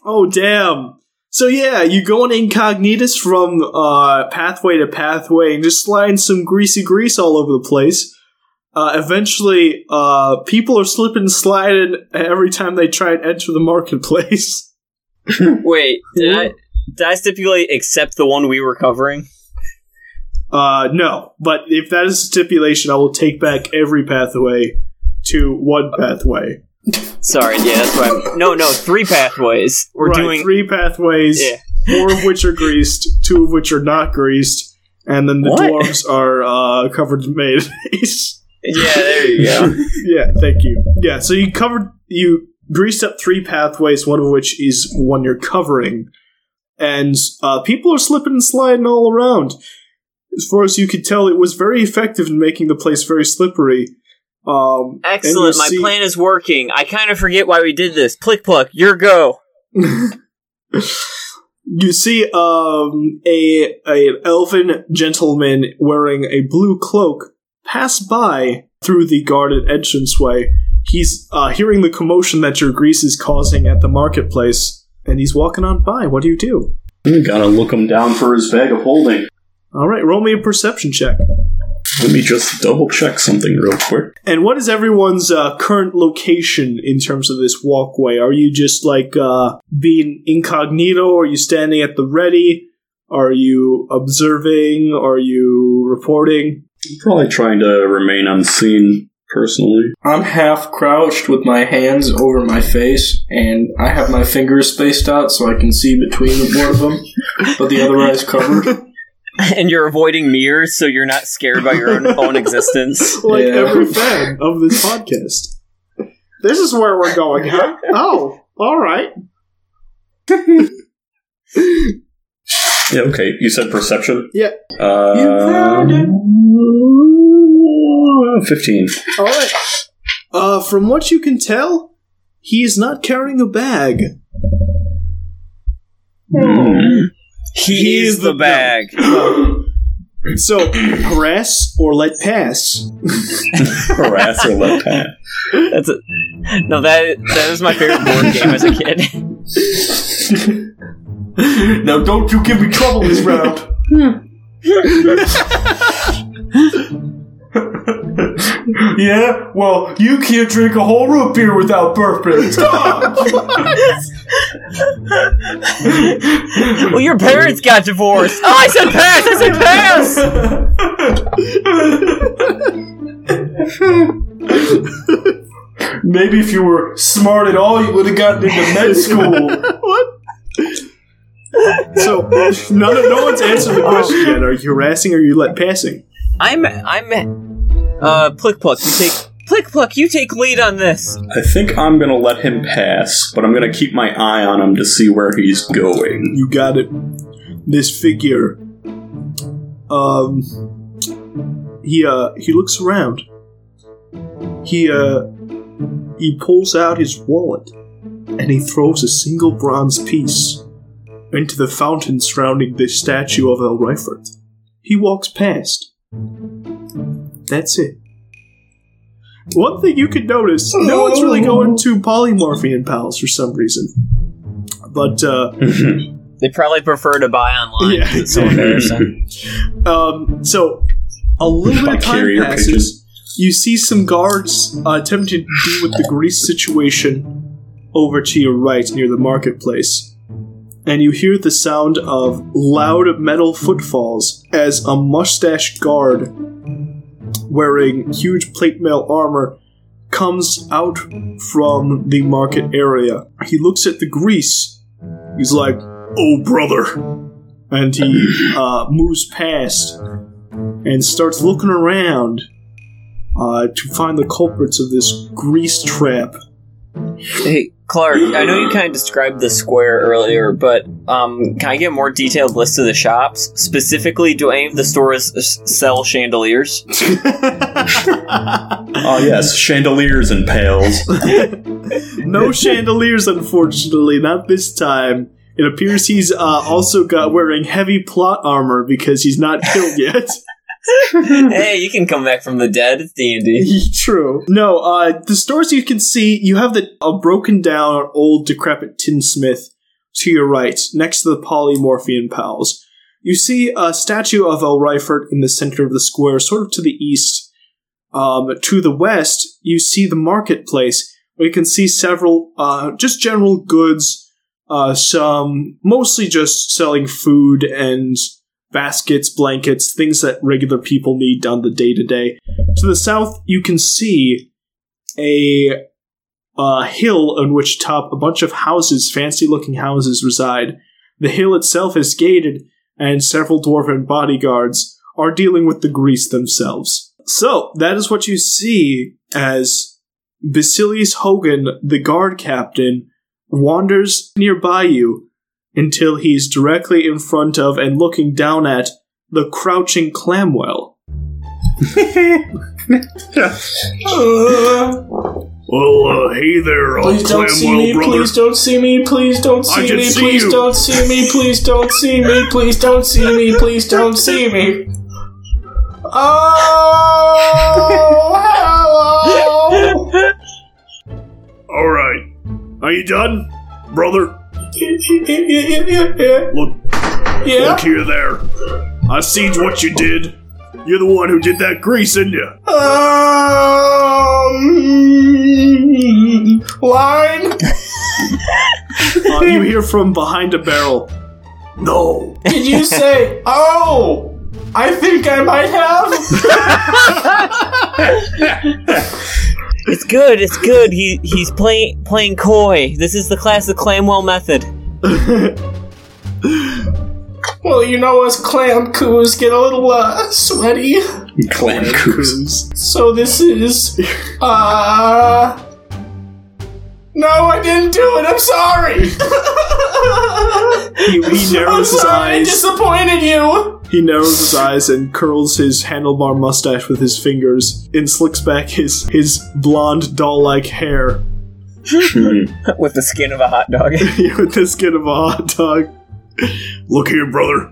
Oh damn. So yeah, you go on incognitus from uh, pathway to pathway and just sliding some greasy grease all over the place. Uh, eventually, uh, people are slipping and sliding every time they try and enter the marketplace. Wait, did I did I stipulate except the one we were covering? Uh, no, but if that is a stipulation, I will take back every pathway to one pathway. Sorry, yeah, that's why. I'm, no, no, three pathways. We're Right, doing. three pathways, Yeah. four of which are greased, two of which are not greased, and then the What? dwarves are uh, covered in mayonnaise. Yeah, there you go. yeah, thank you. Yeah, so you covered you greased up three pathways, one of which is one you're covering, and uh, people are slipping and sliding all around. As far as you could tell, it was very effective in making the place very slippery. Um, Excellent. My see- plan is working. I kind of forget why we did this. Plick pluck, your go. you see um, a a elven gentleman wearing a blue cloak pass by through the guarded entranceway. He's uh, hearing the commotion that your grease is causing at the marketplace, and he's walking on by. What do you do? You gotta look him down for his bag of holding. All right, roll me a perception check. Let me just double check something real quick. And what is everyone's uh, current location in terms of this walkway? Are you just like uh, being incognito? Are you standing at the ready? Are you observing? Are you reporting? I'm probably trying to remain unseen personally. I'm half crouched with my hands over my face, and I have my fingers spaced out so I can see between the one of them, but the other eye's covered. And you're avoiding mirrors so you're not scared by your own, own existence. Like Yeah. every fan of this podcast. This is where we're going, huh? Oh, all right. Yeah, okay. You said perception? Yeah. Uh, 15. All right. Uh, from what you can tell, he is not carrying a bag. Hmm. He, He is is the the- bag. So, harass or let pass. Harass or let pass. That's a, no, that that was my favorite board game as a kid. now, don't you give me trouble this round. yeah, well, you can't drink a whole root beer without burping. Stop! well, your parents got divorced. Oh, I said pass. I said pass. Maybe if you were smart at all, you would have gotten into med school. what? So, none of, no one's answered the question yet. Are you harassing or are you let passing? I'm I'm uh Plick Pluck. You take Plick Pluck. You take lead on this. I think I'm gonna let him pass, but I'm gonna keep my eye on him to see where he's going. You got it. This figure. Um. He uh he looks around. He uh he pulls out his wallet and he throws a single bronze piece into the fountain surrounding the statue of El Reifert. He walks past. That's it. One thing you could notice, no one's really going to polymorphian pals for some reason. But uh They probably prefer to buy online. Yeah, 'cause it's so embarrassing. Um, so a little bit of time carrier passes. You see some guards uh, attempting to deal with the grease situation over to your right near the marketplace. And you hear the sound of loud metal footfalls as a mustached guard wearing huge plate mail armor comes out from the market area. He looks at the grease. He's like, Oh, brother and he uh, moves past and starts looking around uh, to find the culprits of this grease trap. Hey, Clark. I know you kind of described the square earlier, but um, can I get a more detailed list of the shops? Specifically, do any of the stores sell chandeliers? Oh yes, chandeliers and pails. no chandeliers, unfortunately, not this time. It appears he's uh, also got wearing heavy plot armor because he's not killed yet. hey, you can come back from the dead. It's D and D. True. No, uh, the stores you can see, you have the a broken down old decrepit tinsmith to your right, next to the polymorphian pals, you see a statue of El Ryford in the center of the square, sort of to the east. Um, to the west, you see the marketplace, where you can see several, uh, just general goods, uh, some mostly just selling food and baskets, blankets, things that regular people need done the day to day. To the south, you can see a uh, hill on which top a bunch of houses, fancy looking houses, reside. The hill itself is gated, and several dwarven bodyguards are dealing with the grease themselves. So, that is what you see as Basilius Hogan, the guard captain, wanders nearby you until he's directly in front of and looking down at the crouching Clamwell. Well, uh, hey there, uh, Please don't see me, brother. please don't see me, please don't I see can me, see please you. don't see me, please don't see me, please don't see me, please don't see me. Oh, hello! All right, are you done, brother? Look, Yeah? look here, there. I seen what you did. You're the one who did that grease, isn't you? Um, line? Uh, you hear from behind a barrel. No. Did you say, oh, I think I might have? It's good. It's good. He he's playing playing coy. This is the classic Clamwell method. Well, you know us clamkus get a little, uh, sweaty. Clamkus. So this is, uh... No, I didn't do it. I'm sorry. He, he I'm narrows his sorry. I eyes. disappointed you. He narrows his eyes and curls his handlebar mustache with his fingers and slicks back his his blonde doll-like hair With the skin of a hot dog. with the skin of a hot dog. Look here, brother.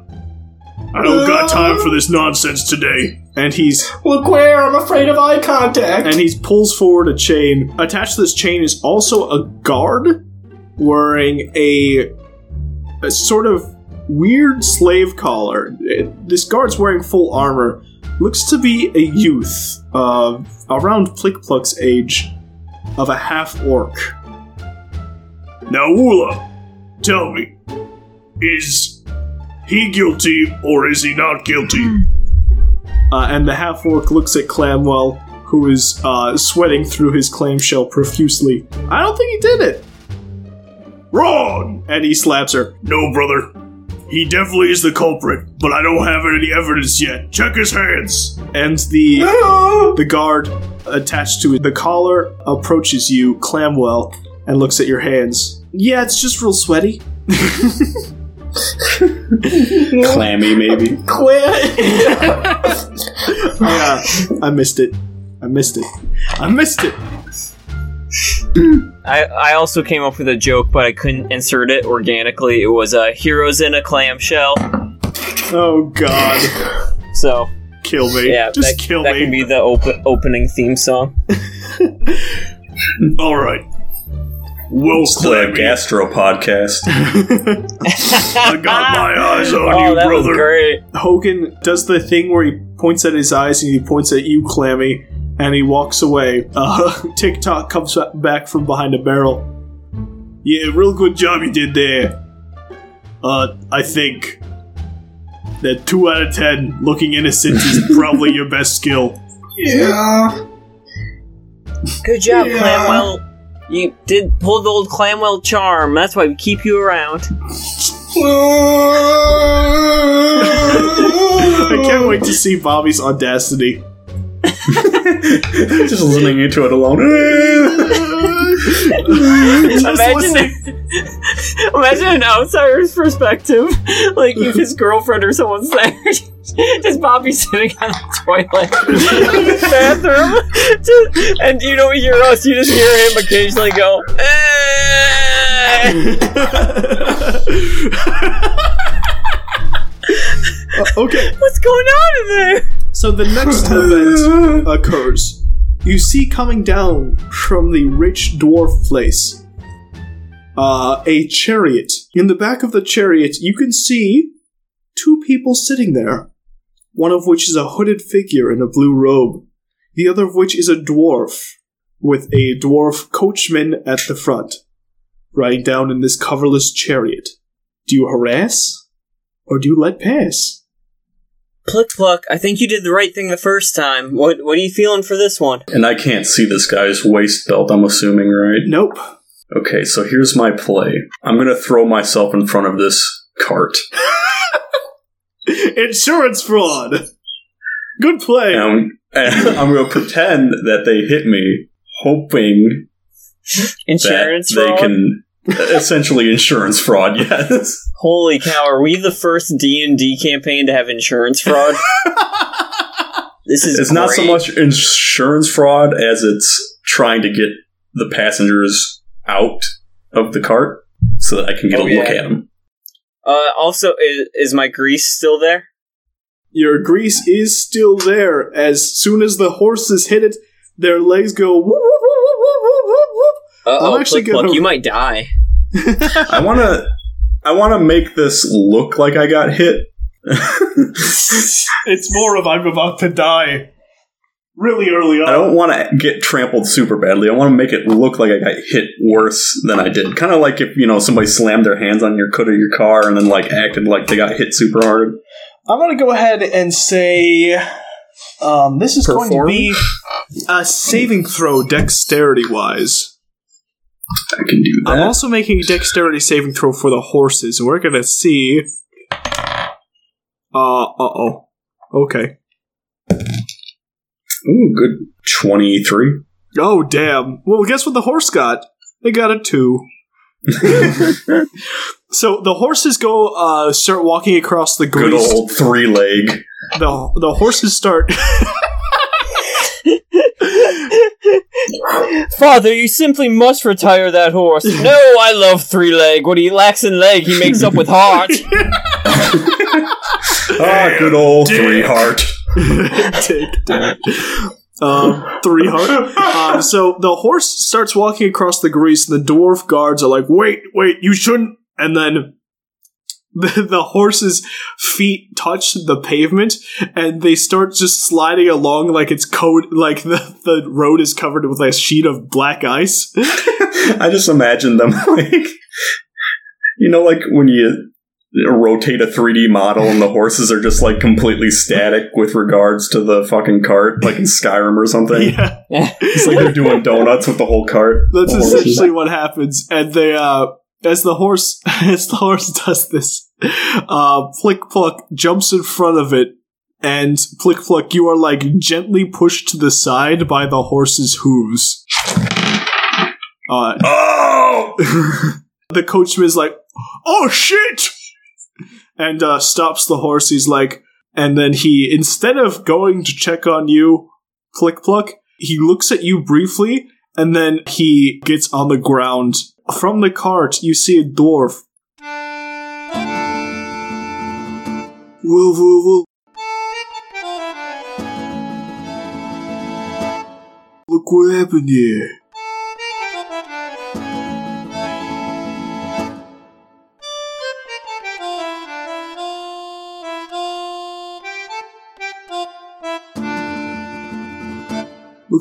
I don't got time for this nonsense today. And he's Look where I'm afraid of eye contact. and he pulls forward a chain. Attached to this chain is also a guard wearing a, a sort of weird slave collar. This guard's wearing full armor. Looks to be a youth, uh, around Plickpluck's age, of a half orc. Now, Woola, tell me, is he guilty or is he not guilty? Uh, and the half orc looks at Clamwell, who is uh, sweating through his clamshell profusely. I don't think he did it. Wrong! And he slaps her. No, brother. He definitely is the culprit, but I don't have any evidence yet. Check his hands. And the the guard attached to the collar approaches you, Clamwell, and looks at your hands. Yeah, it's just real sweaty. Clammy, maybe. Quit. Yeah, I missed it. I missed it. I missed it. I, I also came up with a joke, but I couldn't insert it organically. It was uh, heroes in a clamshell. Oh God, So kill me! yeah, just that, kill that me. can be the open, opening theme song. All right. Well, It's the Gastro podcast. I got my eyes on oh, you, that brother. was great. Hogan does the thing where he points at his eyes and he points at you, Clammy, and he walks away. Uh, TikTok comes back from behind a barrel. Yeah, real good job you did there. Uh, I think that two out of ten looking innocent is probably your best skill. Yeah. Good job, Yeah. Clamwell. You did pull the old Clamwell charm. That's why we keep you around. I can't wait to see Bobby's audacity. Just listening to it alone. Just imagine, listen- imagine an outsider's perspective. Like if his girlfriend or someone's there, just Bobby sitting on the toilet in his bathroom, Just- and you don't hear us. You just hear him occasionally go. "Eh." okay, What's going on in there? So the next event occurs. You see coming down from the rich dwarf place uh, a chariot. In the back of the chariot, you can see two people sitting there. One of which is a hooded figure in a blue robe. The other of which is a dwarf with a dwarf coachman at the front, riding down in this coverless chariot. Do you harass or do you let pass? Plick pluck, I think you did the right thing the first time. What what are you feeling for this one? And I can't see this guy's waist belt, I'm assuming, right? Nope. Okay, so here's my play. I'm gonna throw myself in front of this cart. Insurance fraud. Good play. And I'm, and I'm gonna pretend that they hit me, hoping Insurance that fraud? they can essentially insurance fraud, yes. Holy cow, are we the first D&D campaign to have insurance fraud? this is It's not so much insurance fraud as it's trying to get the passengers out of the cart so that I can get Oh, a look at them. Uh, also, is, is my grease still there? Your grease is still there. As soon as the horses hit it, their legs go whoop, whoop, whoop, Uh-oh, I'm actually Plick gonna- you might die. I want to I want to make this look like I got hit. it's more of I'm about to die. Really early on. I don't want to get trampled super badly. I want to make it look like I got hit worse than I did. Kind of like if, you know, somebody slammed their hands on your hood of your car and then like acted like they got hit super hard. I'm gonna go ahead and say um, this is going to be a saving throw dexterity wise. I can do that. I'm also making a dexterity saving throw for the horses, and we're gonna see. Uh uh oh. Okay. Ooh, good 23. Oh damn. Well, guess what the horse got? They got a two. So the horses go uh start walking across the Good old three leg. The the horses start. Father, you simply must retire that horse. no, I love three leg. What he lacks in leg, he makes up with heart. Ah, good old Dick. three heart. Take that. Um, three heart. Um, so the horse starts walking across the grease, and the dwarf guards are like, "Wait, wait, you shouldn't!" And then the, the horse's feet touch the pavement, and they start just sliding along like it's coat, like the the road is covered with a sheet of black ice. I just imagine them like, you know, like when you rotate a 3D model and the horses are just like completely static with regards to the fucking cart, like in Skyrim or something. yeah. It's like they're doing donuts with the whole cart. That's essentially what happens. And they, uh, as the horse, as the horse does this, uh, Plick Pluck jumps in front of it, and Plick Pluck, you are like gently pushed to the side by the horse's hooves. Uh, Oh! the coachman is like, "Oh shit!" and uh, stops the horse. He's like, and then he instead of going to check on you, Plick Pluck, he looks at you briefly, and then he gets on the ground. From the cart, you see a dwarf. Whoa, whoa, whoa. Look what happened here.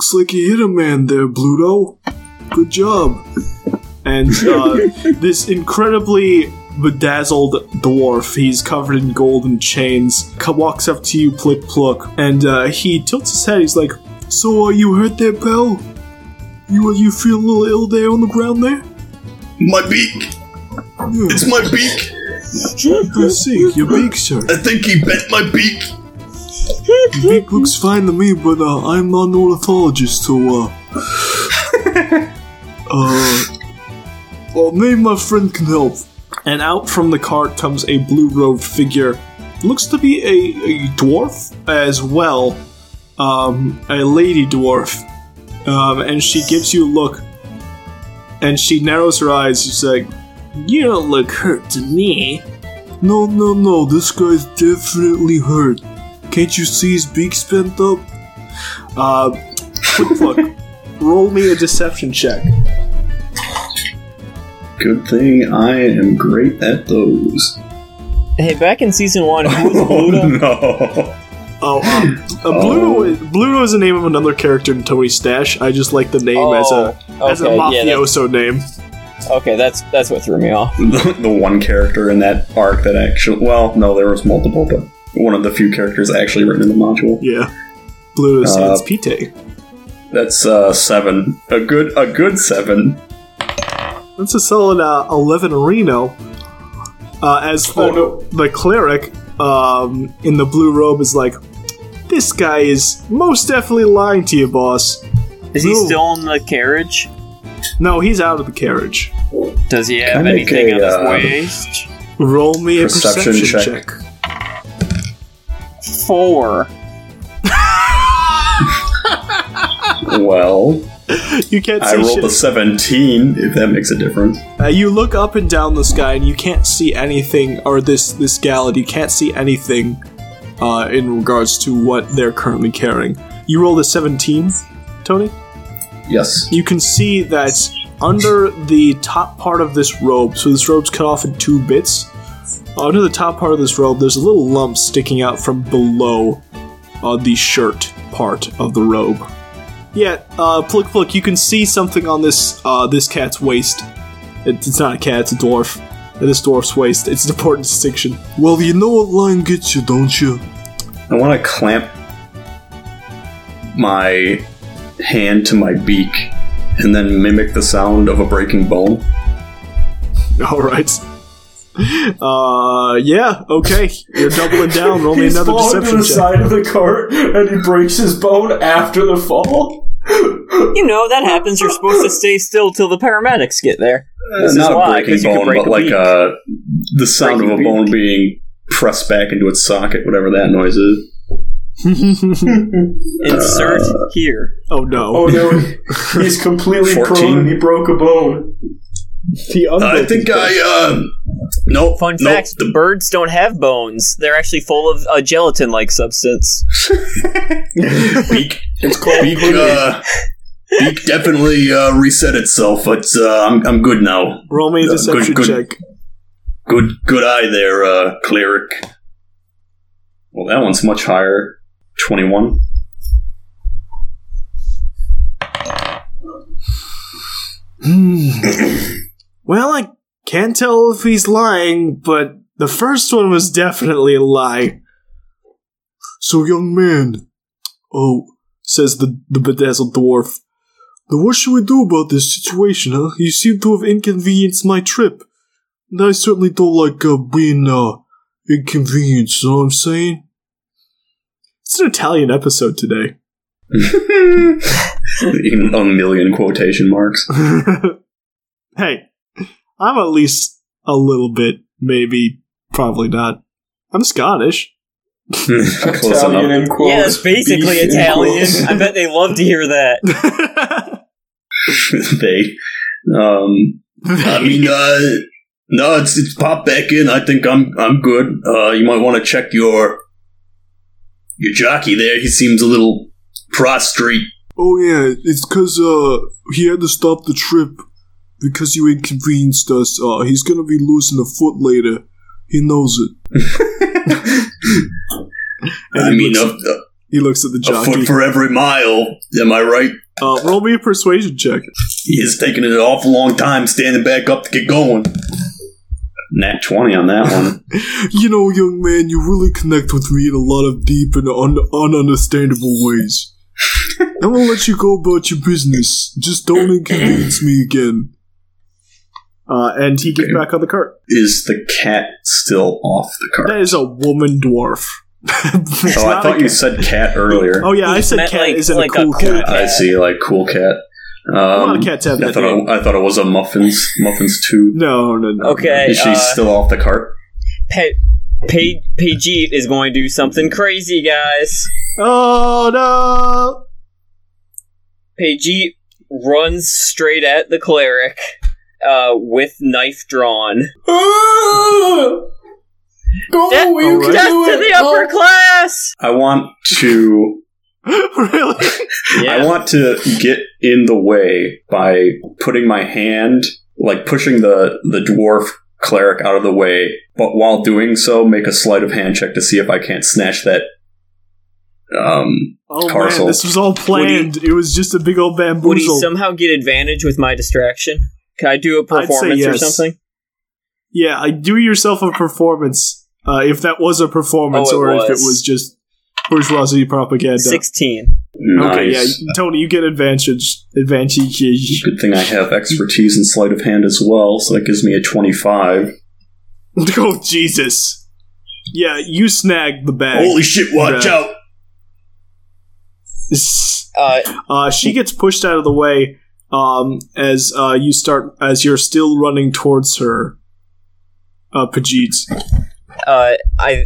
Looks like you hit a man there, Bluto. Good job. And uh, this incredibly bedazzled dwarf, he's covered in golden chains, walks up to you, Plick Pluck, and uh, he tilts his head. He's like, "So, are you hurt there, pal? You you feel a little ill there on the ground there?" My beak! Yeah. It's my beak! I see your beak, sir. I think he bent my beak! Beak looks fine to me, but uh, I'm not an ornithologist, so uh, uh, well, maybe my friend can help. And out from the cart comes a blue-robed figure. Looks to be a, a dwarf as well, um, a lady dwarf. Um, and she gives you a look, and she narrows her eyes. She's like, "You don't look hurt to me." No, no, no. This guy's definitely hurt. Can't you see his beak's bent up? Uh, quick look. Roll me a deception check. Good thing I am great at those. Hey, back in season one, who was Oh Bluto? no! Oh, um, uh, Bluto, Bluto is the name of another character in Tony's Stash. I just like the name as a as a Oh, okay, yeah, mafioso name. Okay, that's that's what threw me off. the, the one character in that arc that actually well, no, there was multiple, but one of the few characters actually written in the module. Yeah, Bluto Uh, sans Pite. That's uh seven. A good a good seven. That's a solid uh, eleven Reno. Uh, as the, Oh, no. the cleric um, in the blue robe is like, this guy is most definitely lying to you, boss. Is he still in the carriage? No, he's out of the carriage. Does he have Can anything a, on his uh, waist? Roll me a Perception perception, check. check. Four. Well, You can't I rolled shit. a seventeen. If that makes a difference. Uh, you look up and down the sky and you can't see anything, or this this galaxy you can't see anything uh, in regards to what they're currently carrying. You rolled a 17, Tony? Yes. You can see that under the top part of this robe, so this robe's cut off in two bits. Under the top part of this robe, there's a little lump sticking out from below uh, the shirt part of the robe. Yeah, uh, Plick Plick, you can see something on this uh, this cat's waist. It, it's not a cat, it's a dwarf. At this dwarf's waist. It's an important distinction. Well, you know what line gets you, don't you? I want to clamp my hand to my beak and then mimic the sound of a breaking bone. Alright. Uh, yeah, okay. You're doubling down. Roll me He's another falling to deception the check. side of the cart and he breaks his bone after the fall. You know that happens. You're supposed to stay still till the paramedics get there. This is Uh, Not a why, breaking 'cause you could bone, break but a like beak. uh, the sound Breaking of a beak. bone being pressed back into its socket, whatever that noise is. Insert here. Oh no. Oh no, he's completely 14. prone and he broke a bone. The I think I, uh, no, Fun nope, fact: the birds don't have bones. They're actually full of a gelatin-like substance. beak, beak, uh, beak definitely uh, reset itself, but uh, I'm, I'm good now. Roll me a Uh, deception good, good. check. Good, good eye there, uh, cleric. Well, that one's much higher. 21. Well, I can't tell if he's lying, but the first one was definitely a lie. So, young man, oh, says the, the bedazzled dwarf, then what should we do about this situation, huh? You seem to have inconvenienced my trip. And I certainly don't like uh, being uh, inconvenienced, you know what I'm saying? It's an Italian episode today. In a million quotation marks. hey, I'm at least a little bit, maybe, probably not. I'm Scottish. Italian in quotes. yeah, it's basically beef Italian. I bet they love to hear that. they. Um, I mean, uh, no, it's, it's pop back in. I think I'm I'm good. Uh, you might want to check your your jockey there. He seems a little prostrate. oh yeah, it's cause uh he had to stop the trip because you inconvenienced us. Uh, he's gonna be losing a foot later. He knows it. I mean, looks, a, he looks at the a foot for every mile. Am I right? uh, roll me a persuasion check. He is taking an awful long time standing back up to get going. Nat 20 on that one. You know, young man, you really connect with me in a lot of deep and un- ununderstandable ways. I'm gonna let you go about your business. Just don't inconvenience me again. Uh, and he gets back on the cart. Is the cat still off the cart? That is a woman dwarf. It's Oh, I thought you cat. said cat earlier. Oh yeah, I said cat like- isn't like a a cool cool cat. I see, like cool cat. Um, A lot of cats have I that thought name. it, I thought it was a muffins. Muffins too. No, no, no. Okay, Is she uh, still off the cart? Pe- Pe- Paijit is going to do something crazy, guys. Oh no! Paijit runs straight at the cleric uh, with knife drawn. Go, Death, you can death do to it. the upper Oh. class! I want to. really? I want to get in the way by putting my hand like pushing the the dwarf cleric out of the way, but while doing so, make a sleight of hand check to see if I can't snatch that. Um, Oh Carcel. man, this was all planned. it was just a big old bamboo. Would he somehow get advantage with my distraction? Can I do a I'd say performance or something? yeah, I do yourself a performance. Uh, if that was a performance, Oh, it or if it was. was just bourgeoisie propaganda. 16. nice. Okay, yeah, Tony, you get advantage. Advantage. Good thing I have expertise in sleight of hand as well, so that gives me a twenty-five. oh Jesus! Yeah, you snagged the bag. Holy shit, watch Yeah. out! Uh, Uh, she gets pushed out of the way um, as uh, you start as you're still running towards her. Uh, Paijit. uh, I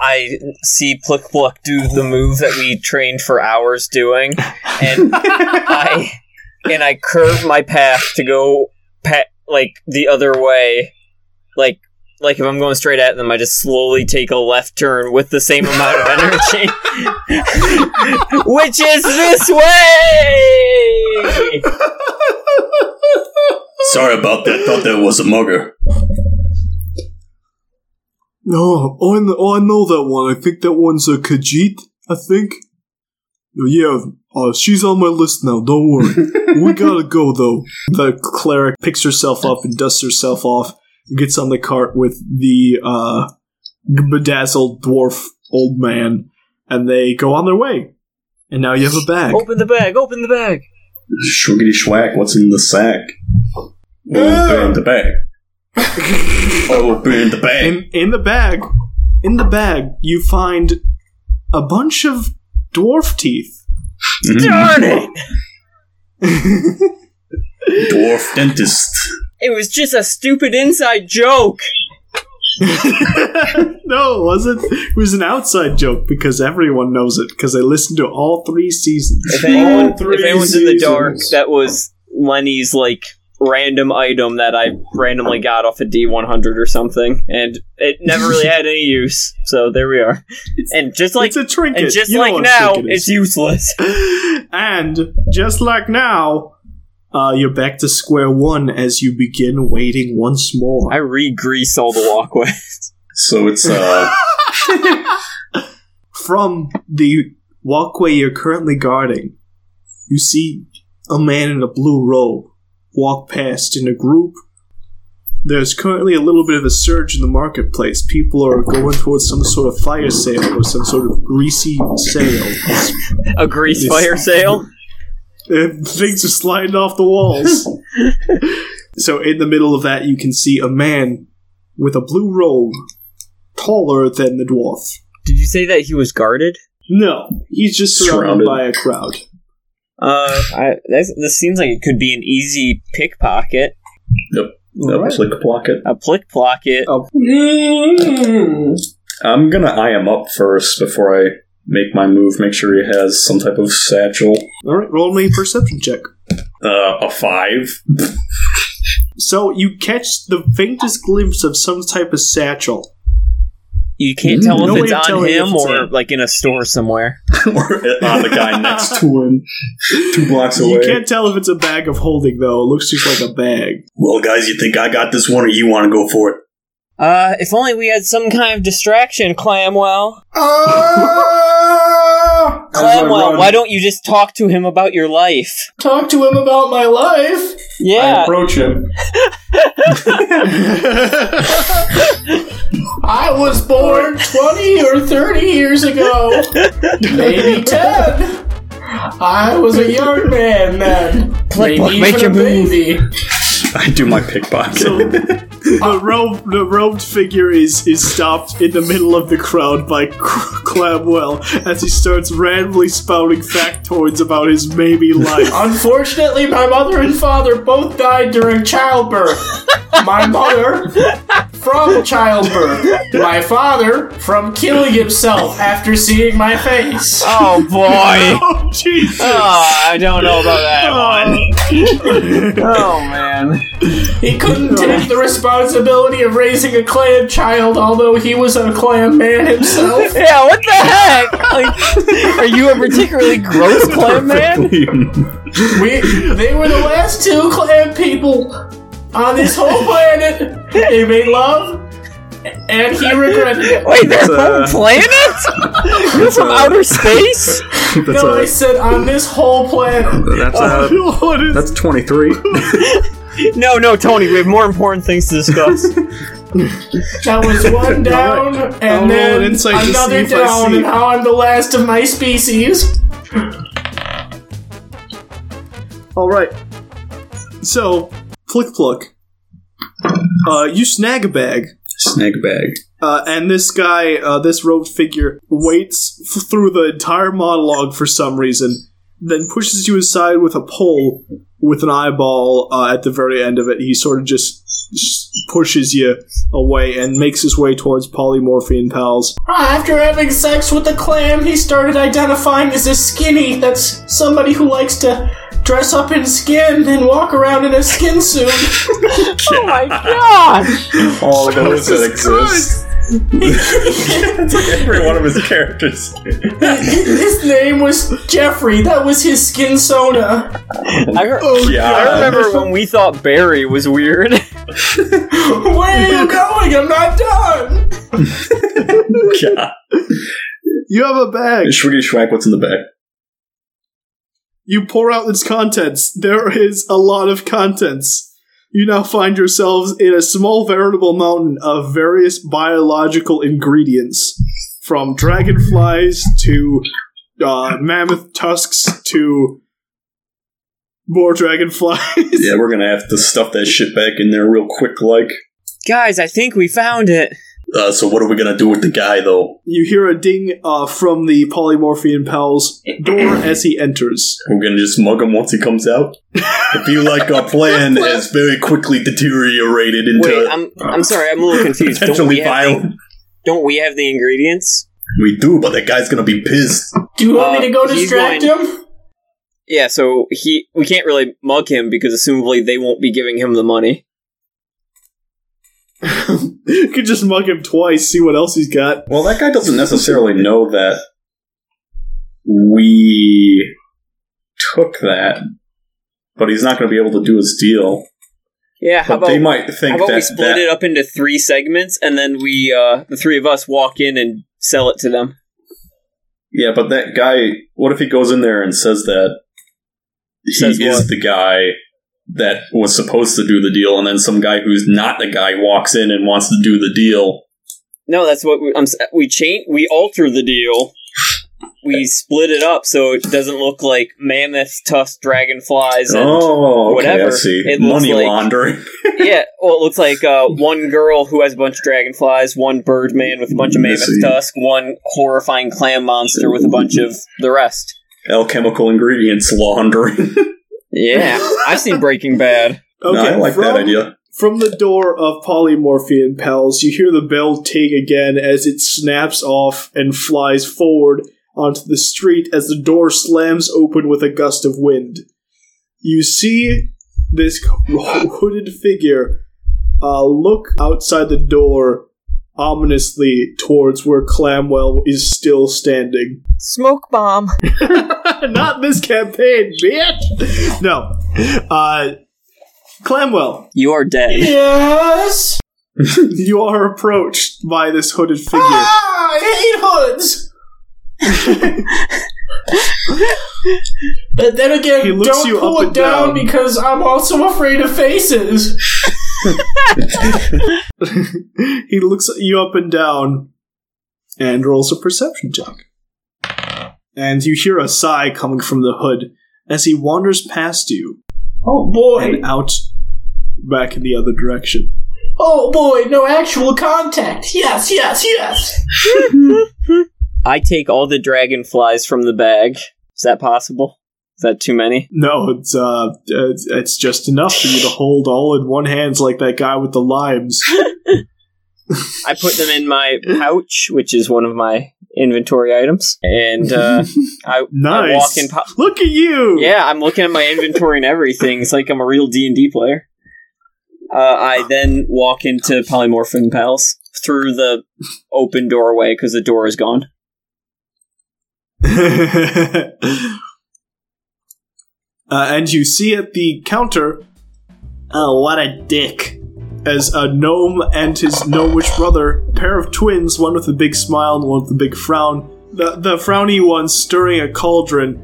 I see Plick Pluck do the move that we trained for hours doing, and I and I curve my path to go pa- like the other way, like like if I'm going straight at them, I just slowly take a left turn with the same amount of energy, which is this way. Sorry about that. Thought that was a mugger. No, oh, I know, oh, I know that one. I think that one's a Khajiit. I think. Yeah, uh, she's on my list now. Don't worry. we gotta go though. The cleric picks herself up and dusts herself off. And Gets on the cart with the uh, bedazzled dwarf old man, and they go on their way. And now you have a bag. Open the bag. Open the bag. Shwiggity schwack, what's in the sack? Open the bag. Open the bag. In in the bag, in the bag, you find a bunch of dwarf teeth. Darn it! Dwarf dentist. It was just a stupid inside joke. no, it wasn't. It was an outside joke because everyone knows it because they listened to all three seasons. If anyone, three if anyone's in the dark, that was Lenny's like random item that I randomly got off a D100 or something, and it never really had any use. So there we are. And just like it's a trinket. and just You like now, trinket it's useless. and just like now, uh, you're back to square one as you begin waiting once more. I re-grease all the walkways. So it's uh From the walkway you're currently guarding, you see a man in a blue robe walk past in a group. There's currently a little bit of a surge in the marketplace. People are going towards some sort of fire sale or some sort of greasy sale. A grease fire sale. And things are sliding off the walls. so in the middle of that, you can see a man with a blue robe, taller than the dwarf. Did you say that he was guarded? No, he's just Surrounded. surrounded by a crowd. Uh, I, this seems like it could be an easy pickpocket. a plick pocket. A plick pocket. I'm gonna eye him up first before I make my move. Make sure he has some type of satchel. All right, roll me a perception check. Uh, a five. So you catch the faintest glimpse of some type of satchel. You can't tell No if way it's on him it's or him. like in a store somewhere. or on the guy next to him, two blocks away. You can't tell if it's a bag of holding though. It looks just like a bag. Well, guys, you think I got this one or you want to go for it? Uh, if only we had some kind of distraction, Clamwell. Ah! Clamwell, why don't you just talk to him about your life? talk to him about my life? I Yeah. approach him. I was born 20 or 30 years ago. Maybe 10. I was a young man then. Click, Maybe make even your a move. Baby. I do my pickpocket. So the robe, the robed figure is is stopped in the middle of the crowd by Clamwell as he starts randomly spouting factoids about his maybe life. Unfortunately, my mother and father both died during childbirth. My mother from childbirth. My father from killing himself after seeing my face. Oh boy. oh Jesus! Oh, I don't know about that oh. one. Oh man. He couldn't take the responsibility of raising a clan child, although he was a clan man himself. Yeah, what the heck? Like, are you a particularly gross clan man? We, they were the last two clan people on this whole planet. They made love, and he regretted it. Wait, their That's, uh, whole planet? You're from uh, outer space? That's No, I a, said on this whole planet. that's a, What is- that's 23. No, no, Tony, we have more important things to discuss. That was one down, I'll roll and then insight to see another if I down, see- and now I'm the last of my species. All right. So, Plick Pluck, uh, you snag a bag, Snag bag. uh, and this guy, uh, this robed figure, waits f- through the entire monologue for some reason, then pushes you aside with a pole with an eyeball uh, at the very end of it. He sort of just pushes you away and makes his way towards Polymorphian pals. After having sex with the clam, he started identifying as a skinny. That's somebody who likes to dress up in skin and walk around in a skin suit. oh my god! All those that exist. It's like every one of his characters. His name was Jeffrey. That was his skin sona. I, heard, oh, Yeah. I remember when we thought Barry was weird. Where are you going? I'm not done. Yeah. You have a bag. Shwiggy Schwack, what's in the bag? You pour out its contents. There is a lot of contents. You now find yourselves in a small veritable mountain of various biological ingredients, from dragonflies to uh, mammoth tusks to more dragonflies. Yeah, we're gonna have to stuff that shit back in there real quick, like. Guys, I think we found it. Uh, so what are we gonna do with the guy, though? You hear a ding uh, from the polymorphian pal's door as he enters. We're gonna just mug him once he comes out? I feel like our plan has very quickly deteriorated into Wait, I'm I'm sorry, I'm a little confused. Don't potentially we, have violent. the, don't we have the ingredients? We do, but that guy's gonna be pissed. Do you want Uh, me to go distract going- him? Yeah, so he we can't really mug him because assumably they won't be giving him the money. You could just mug him twice, see what else he's got. Well, that guy doesn't necessarily know that we took that, but he's not gonna be able to do his deal. Yeah, how But about they might how think about that, we split that it up into three segments and then we uh the three of us walk in and sell it to them. Yeah, but that guy. What if he goes in there and says that he Says is what? the guy that was supposed to do the deal, and then some guy who's not the guy walks in and wants to do the deal? No, that's what we, I'm, we change. We alter the deal. We split it up so it doesn't look like mammoth tusk, dragonflies, and oh, okay, whatever. It looks Money like- laundering. yeah. Well, it looks like uh, one girl who has a bunch of dragonflies, one bird man with a bunch of mammoth tusk, one horrifying clam monster with a bunch of the rest. Alchemical ingredients laundering. Yeah, I've seen Breaking Bad. Okay, no, I like from, that idea. From the door of Polymorphian Pals, you hear the bell ting again as it snaps off and flies forward onto the street as the door slams open with a gust of wind. You see this hooded figure uh, look outside the door ominously towards where Clamwell is still standing. Smoke bomb. Not this campaign, bitch! No. Uh, Clamwell, You are dead. Yes. you are approached by this hooded figure. Ah, I hate hoods. but then again, He looks don't you pull up it down, down. because I'm also afraid of faces. he looks you up and down and rolls a perception check. And you hear a sigh coming from the hood as he wanders past you Oh boy. and out back in the other direction. Oh boy, no actual contact. Yes, yes, yes. I take all the dragonflies from the bag. Is that possible? Is that too many? No, it's uh, it's, it's just enough for you to hold all in one hand, like that guy with the limes. I put them in my pouch, which is one of my inventory items, and uh, I, Nice. I walk in. Po- Look at you! yeah, I'm looking at my inventory and everything. It's like I'm a real D and D player. Uh, I then walk into Polymorphian Pals through the open doorway because the door is gone. uh, and you see at the counter Oh, what a dick. As a gnome and his gnomish brother, a pair of twins, one with a big smile and one with a big frown. The, the frowny one stirring a cauldron.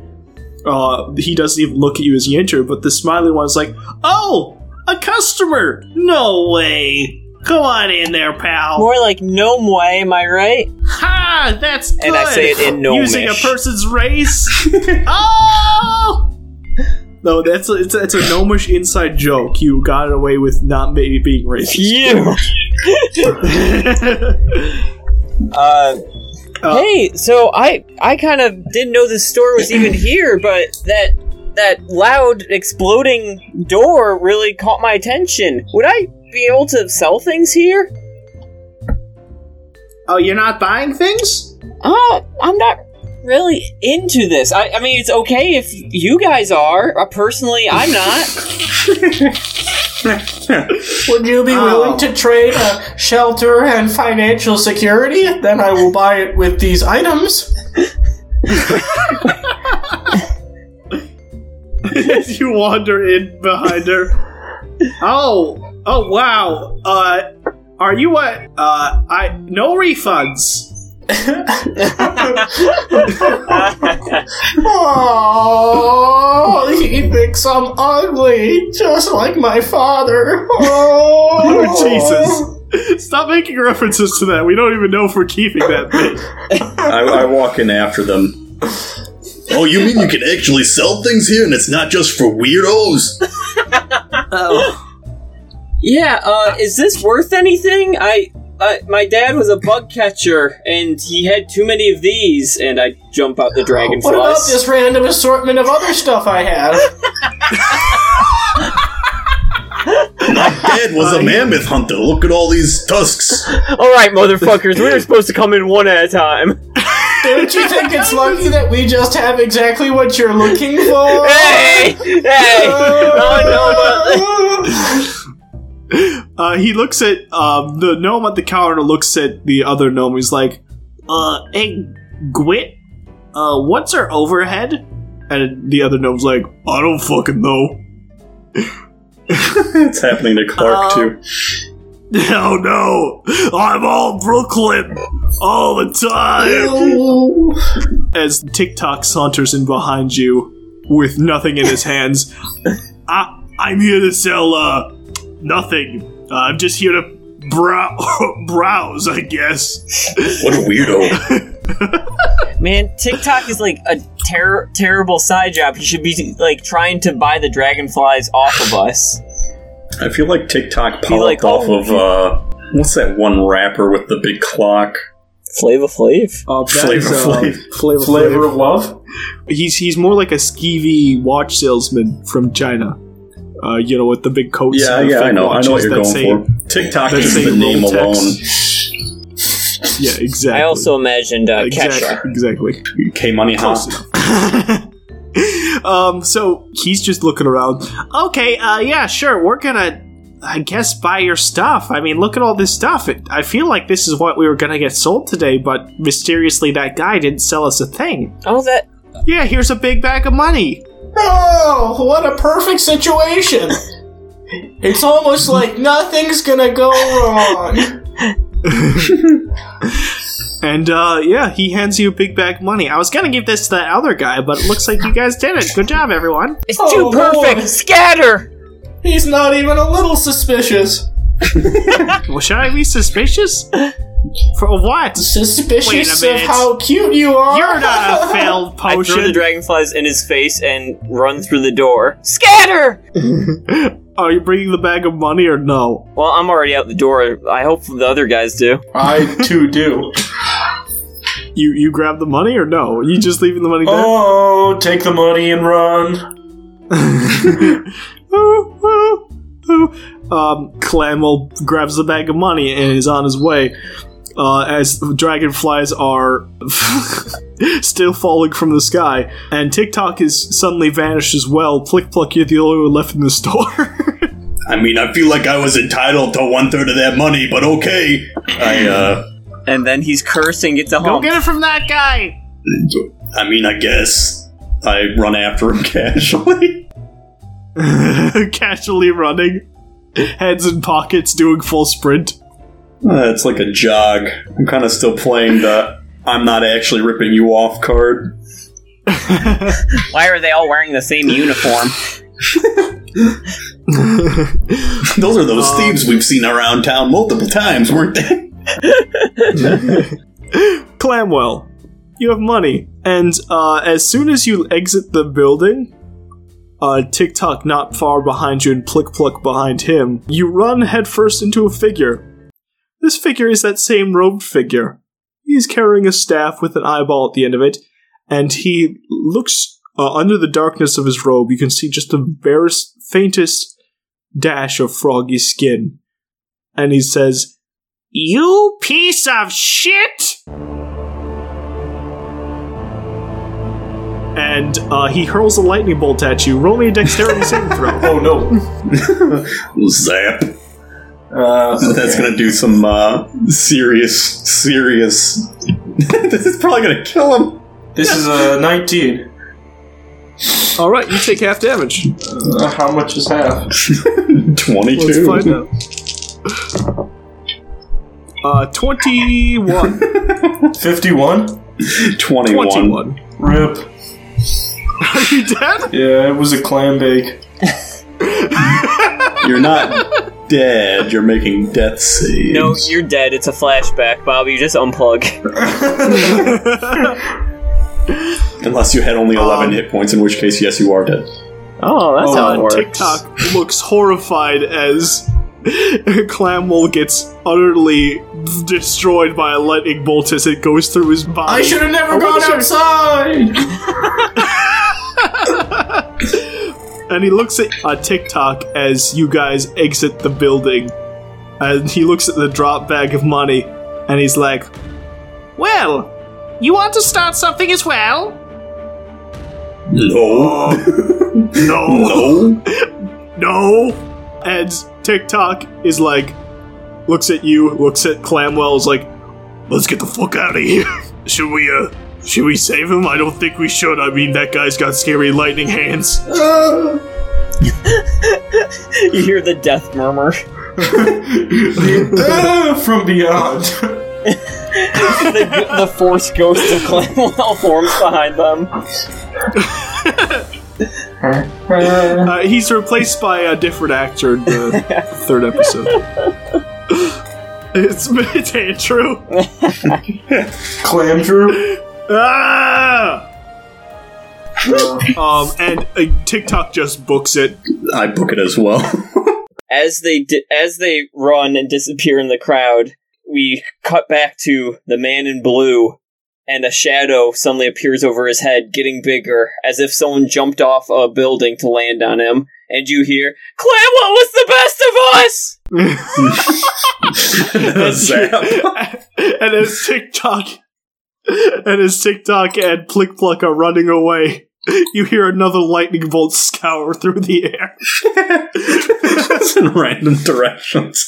Uh, he doesn't even look at you as you enter, but the smiley one's like, Oh, a customer! No way! Come on in there, pal. More like gnome way, am I right? Ha! That's good. And I say it in gnomish. Using a person's race. oh! No, that's a, it's, a, it's a gnomish inside joke. You got it away with not maybe being racist. You. uh, hey, so I I kind of didn't know this store was even here, but that that loud exploding door really caught my attention. Would I be able to sell things here? Oh, you're not buying things? Uh, I'm not really into this. I, I mean, it's okay if you guys are. Uh, personally, I'm not. Would you be willing to trade a shelter and financial security? Then I will buy it with these items. As you wander in behind her. Oh, oh wow. Uh, are you what? Uh, I no refunds. Oh, he thinks I'm ugly, just like my father. Oh, Oh, Jesus. Stop making references to that. We don't even know if we're keeping that bit. I, I walk in after them. Oh, you mean you can actually sell things here and it's not just for weirdos? Oh. Yeah, uh, is this worth anything? I, uh, my dad was a bug catcher, and he had too many of these, and I jump out the dragonflies. What about this random assortment of other stuff I have? My dad was a mammoth hunter. Look at all these tusks. Alright, motherfuckers, we're supposed to come in one at a time. Don't you think it's lucky that we just have exactly what you're looking for? Hey! Hey! Oh no, Uh, he looks at um, the gnome at the counter. Looks at the other gnome. He's like, "Uh, hey, Gwit, uh, what's our overhead?" And the other gnome's like, "I don't fucking know." It's happening to Clark Uh, too. Oh no, I'm all Brooklyn all the time. As TikTok saunters in behind you with nothing in his hands, I, I'm here to sell uh nothing. Uh, I'm just here to brow- browse, I guess. What a weirdo. Man, TikTok is like a ter- terrible side job. You should be like trying to buy the dragonflies off of us. I feel like TikTok Feel popped like, off oh, of uh, what's that one rapper with the big clock? Flavor Flav. Uh, that Flavor is, uh, Flav. Flavor Flavor of love? He's he's more like a skeevy watch salesman from China. Uh, you know, with the big coats. Yeah, and yeah, I know, I know what you're going say- for. TikTok is say the name Rolex. alone. Yeah, exactly. I also imagined uh, exactly, exactly. K Money Close Hop. um, so he's just looking around. Okay, uh, yeah, sure. We're gonna, I guess, buy your stuff. I mean, look at all this stuff. It, I feel like this is what we were gonna get sold today, but mysteriously that guy didn't sell us a thing. Oh, that. Yeah, here's a big bag of money. Oh, what a perfect situation! It's almost like nothing's gonna go wrong. And uh, yeah, he hands you a big bag of money. I was gonna give this to that other guy, but it looks like you guys did it. Good job, everyone. It's Oh, too perfect! boy. Scatter! He's not even a little suspicious. Well, should I be suspicious? For what? Suspicious of how cute you are. You're not a failed I throw the potion. dragonflies in his face and run through the door. Scatter! Are you bringing the bag of money or no? Well, I'm already out the door. I hope the other guys do. I too do. You you grab the money or no? You just leaving the money there? Oh, take the money and run. Ooh, ooh, ooh. Um, Clamwell grabs the bag of money and is on his way. Uh, as dragonflies are still falling from the sky, and TikTok is suddenly vanished as well. Plick Pluck, you're the only one left in the store. I mean, I feel like I was entitled to one third of that money, but okay. I, uh, And then he's cursing, gets a Go hump. get it from that guy. I mean, I guess. I run after him casually. Casually running. hands in pockets, doing full sprint. Uh, it's like a jog. I'm kind of still playing the I'm not actually ripping you off card. Why are they all wearing the same uniform? Those are those thieves we've seen around town multiple times, weren't they? Clamwell, you have money, and uh, as soon as you exit the building, uh, TikTok not far behind you and Plick Pluck behind him, you run headfirst into a figure. This figure is that same robed figure. He's carrying a staff with an eyeball at the end of it, and he looks uh, under the darkness of his robe. You can see just the barest, faintest dash of froggy skin. And he says, You piece of shit! And uh, he hurls a lightning bolt at you. Roll me a dexterity saving throw. Oh no. Zap. Uh, That's gonna do some uh, serious, serious. this is probably gonna kill him. this is a 19. All right, you take half damage. Uh, how much is half? Twenty-two. Let's Twenty-two. find out. Uh, 21. 51? 21. 21. Rip. Are you dead? Yeah, it was a clam bake. You're not dead. You're making death saves. No, you're dead. It's a flashback, Bobby. You just unplug. Unless you had only 11 Um, hit points, in which case, yes, you are dead. Oh, that's how it Uh, works. TikTok looks horrified as Clamwell gets utterly destroyed by a lightning bolt as it goes through his body. I should have never I gone wonder- outside! and he looks at uh, TikTok as you guys exit the building, and he looks at the drop bag of money, and he's like, "Well, you want to start something as well?" No. No, no. no. And TikTok is like, looks at you, looks at Clamwell, is like, "Let's get the fuck out of here. should we, uh, should we save him? I don't think we should. I mean, that guy's got scary lightning hands." You hear the death murmur. Ah, from beyond. the, the force ghost of Clamwell forms behind them. Uh, he's replaced by a different actor in the third episode. It's, it's Andrew. Clam Drew? Ah! um, and uh, TikTok just books it. I book it as well. As they di- as they run and disappear in the crowd, we cut back to the man in blue, and a shadow suddenly appears over his head, getting bigger, as if someone jumped off a building to land on him. And you hear, Claire, what was the best of us." Zap. and as TikTok and as TikTok and Plick Pluck are running away, you hear another lightning bolt scour through the air. It's in random directions.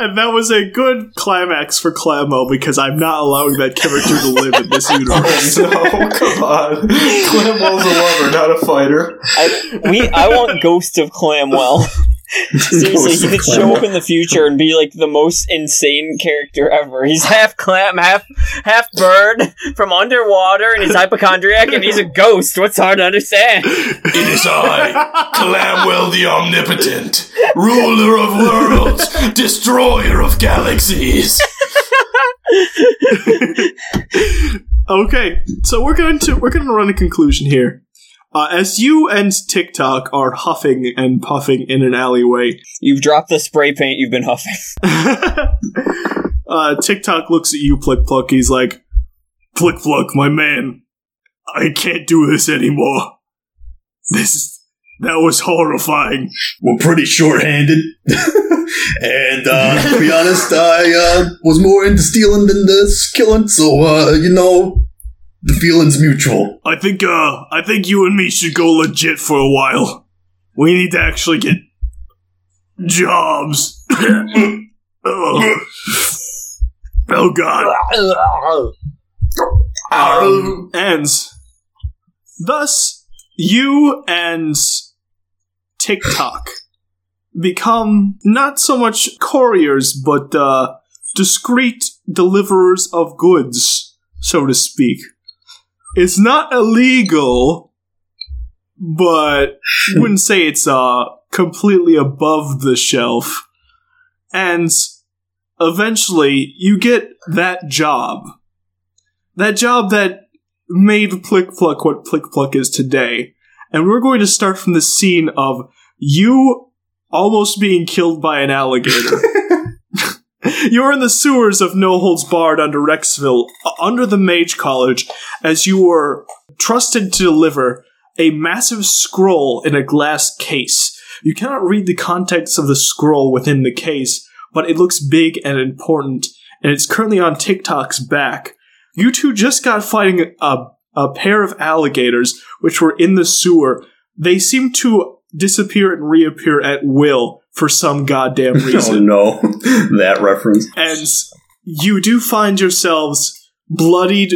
And that was a good climax for Clamo because I'm not allowing that character to live in this universe. Oh no, come on. Clamwell's a lover, not a fighter. I, we, I want Ghost of Clamwell. Seriously, he could show up in the future and be like the most insane character ever. He's half clam, half half bird from underwater, and he's hypochondriac, and he's a ghost. What's hard to understand? It is I, Clamwell the Omnipotent, ruler of worlds, destroyer of galaxies. Okay, so we're going to we're going to run a conclusion here. Uh, as you and TikTok are huffing and puffing in an alleyway, You've dropped the spray paint you've been huffing. uh, TikTok looks at you, Plick Pluck. He's like, Plick Pluck, my man, I can't do this anymore. This that was horrifying. We're pretty short-handed, and uh, to be honest, I uh, was more into stealing than this killing. So uh, you know, the feeling's mutual. I think uh I think you and me should go legit for a while. We need to actually get jobs. oh. oh god. Um, and thus you and TikTok become not so much couriers, but uh, discreet deliverers of goods, so to speak. It's not illegal, but wouldn't say it's uh completely above the shelf. And eventually you get that job. That job that made Plick Pluck what Plick Pluck is today. And we're going to start from the scene of you almost being killed by an alligator. You're in the sewers of No Holds Barred under Rexville, uh, under the Mage College, as you were trusted to deliver a massive scroll in a glass case. You cannot read the contents of the scroll within the case, but it looks big and important, and it's currently on TikTok's back. You two just got fighting a, a pair of alligators, which were in the sewer. They seem to disappear and reappear at will for some goddamn oh reason. no, that reference. and you do find yourselves bloodied,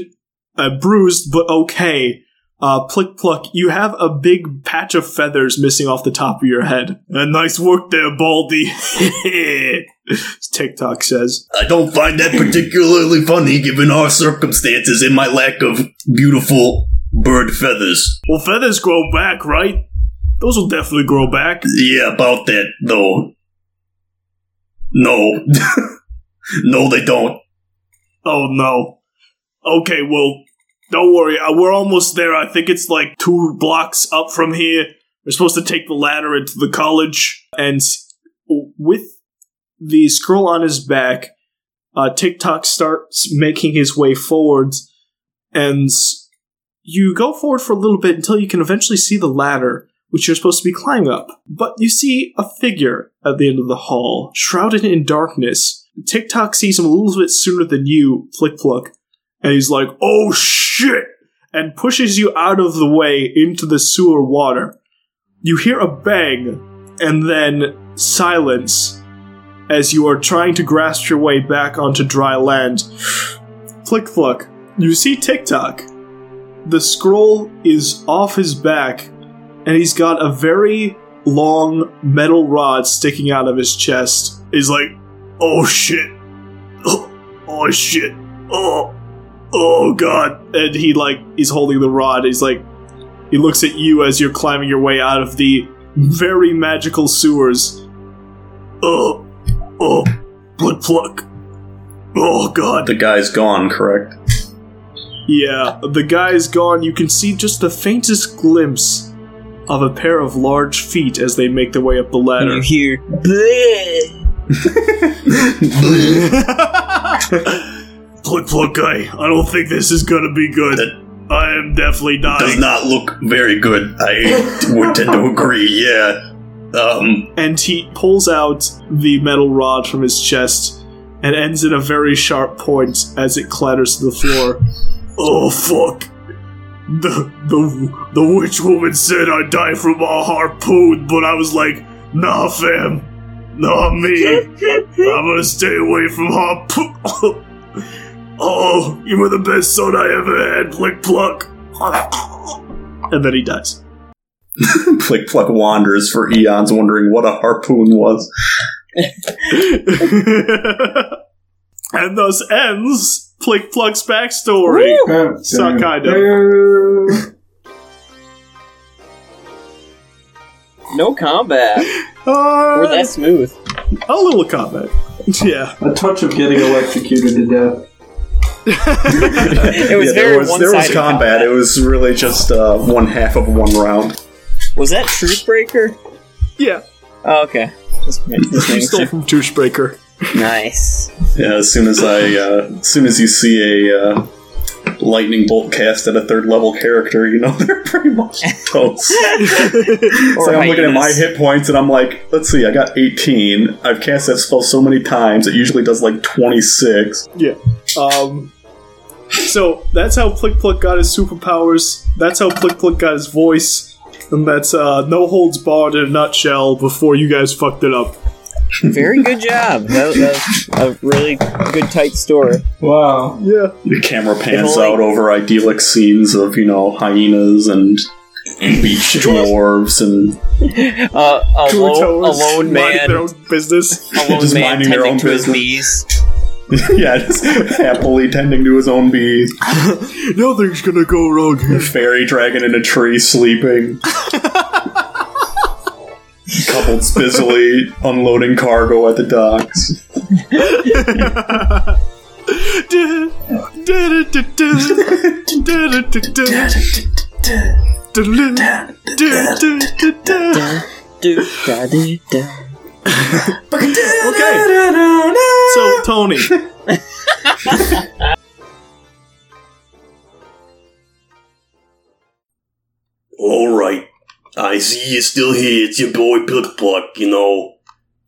uh, bruised, but okay. Uh, Plick Pluck, you have a big patch of feathers missing off the top of your head. Uh, nice work there, Baldy. TikTok says. I don't find that particularly funny given our circumstances and my lack of beautiful bird feathers. Well, feathers grow back, right? Those will definitely grow back. Yeah, about that, though. No. no, they don't. Oh no. Okay, well, don't worry. Uh, we're almost there. I think it's like two blocks up from here. We're supposed to take the ladder into the college. And with the scroll on his back, uh, TikTok starts making his way forwards. And you go forward for a little bit until you can eventually see the ladder, which you're supposed to be climbing up. But you see a figure at the end of the hall, shrouded in darkness. TikTok sees him a little bit sooner than you, Plick Pluck, and he's like, oh shit! And pushes you out of the way into the sewer water. You hear a bang, and then silence as you are trying to grasp your way back onto dry land. Plick Pluck, you see TikTok. The scroll is off his back, and he's got a very long metal rod sticking out of his chest. He's like, oh shit. Oh, oh shit. Oh, oh god. And he, like, he's holding the rod. He's like, he looks at you as you're climbing your way out of the very magical sewers. Oh, oh, blood pluck. Oh god. The guy's gone, correct? Yeah, the guy's gone. You can see just the faintest glimpse of a pair of large feet as they make their way up the ladder. You hear, "Bleh." Plug plug guy, I don't think this is gonna be good. I am definitely dying. Does not look very good. I would tend to agree, yeah. Um, and he pulls out the metal rod from his chest and ends in a very sharp point as it clatters to the floor. Oh fuck. The the the witch woman said I'd die from a harpoon, but I was like, nah fam. Not me. I'm gonna stay away from harpoon. oh, you were the best son I ever had, Plick Pluck. And then he dies. Plick Pluck wanders for eons, wondering what a harpoon was. and thus ends Plick Pluck's backstory. It's not kind of. no combat. Uh, Or that smooth. a little combat. Yeah. A touch of getting electrocuted to death. It was Yeah, very there was, there was one-sided combat. It was really just uh, one half of one round. Was that Truthbreaker? Yeah. Oh, okay. Just ma- just stole from Douchebreaker. Nice. Yeah, as soon as I, uh, as soon as you see a uh, lightning bolt cast at a third level character, you know they're pretty much toast. It's like I'm looking at my hit points and I'm like, let's see, I got 18. I've cast that spell so many times, it usually does like 26. Yeah. Um. So that's how Plick Pluck got his superpowers. That's how Plick Pluck got his voice. And that's uh, no holds barred in a nutshell before you guys fucked it up. Very good job. That, that was a really good, tight story. Wow. Yeah. The camera pans out over idyllic scenes of, you know, hyenas and beach dwarves and Uh, a, lo- a lone minding man, their own business. a lone Just man minding their tending own to his business. bees. yeah, just happily tending to his own bees. Nothing's gonna go wrong here. Fairy dragon in a tree sleeping. Coupled busily unloading cargo at the docks. Do, da, do, da. Okay. So Tony, All right. I see you're still here. It's your boy Pluck Pluck. You know,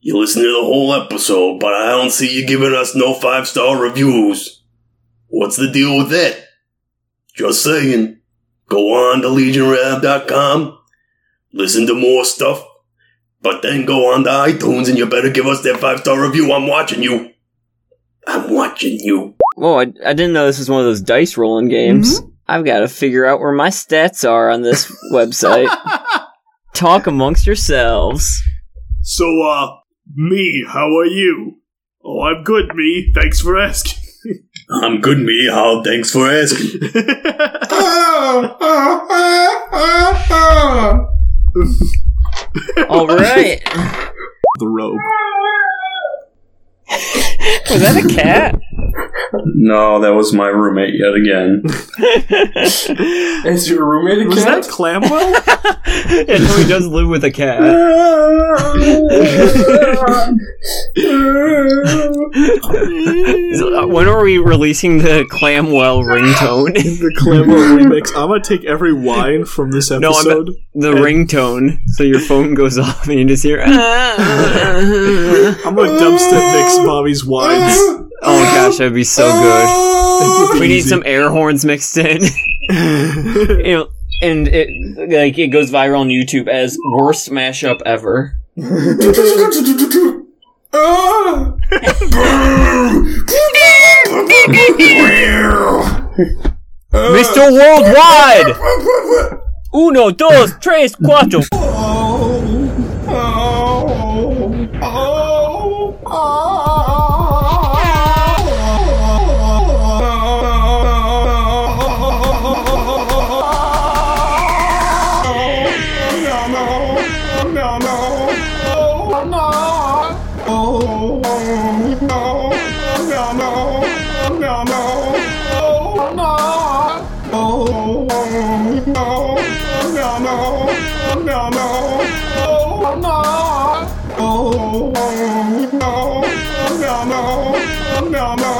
you listen to the whole episode, but I don't see you giving us no five star reviews. What's the deal with that? Just saying. Go on to legionofrenob.com, listen to more stuff, but then go on to iTunes and you better give us that five star review. I'm watching you. I'm watching you. Whoa, I, I didn't know this was one of those dice rolling games. Mm-hmm. I've got to figure out where my stats are on this website. Talk amongst yourselves. so uh, me, how are you? Oh, I'm good, me. Thanks for asking. I'm good, me. How? Thanks for asking. All right. the robe. Was that a cat? No, that was my roommate yet again. Is your roommate a Was cat? that Clamwell? yeah, no, he does live with a cat. So, uh, when are we releasing the Clamwell ringtone? the Clamwell remix. I'm gonna take every wine from this No, I'm- episode. the ringtone, so your phone goes off and you just hear. "Ah." I'm gonna dubstep mix Bobby's wines. Oh gosh, that'd be so good. We need some air horns mixed in. you know, and it like it goes viral on YouTube as worst mashup ever. Mr. Worldwide! Uno, dos, tres, cuatro. armor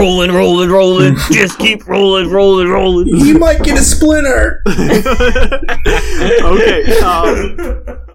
Rolling, rolling, rolling. Just keep rolling, rolling, rolling. You might get a splinter. okay. Um,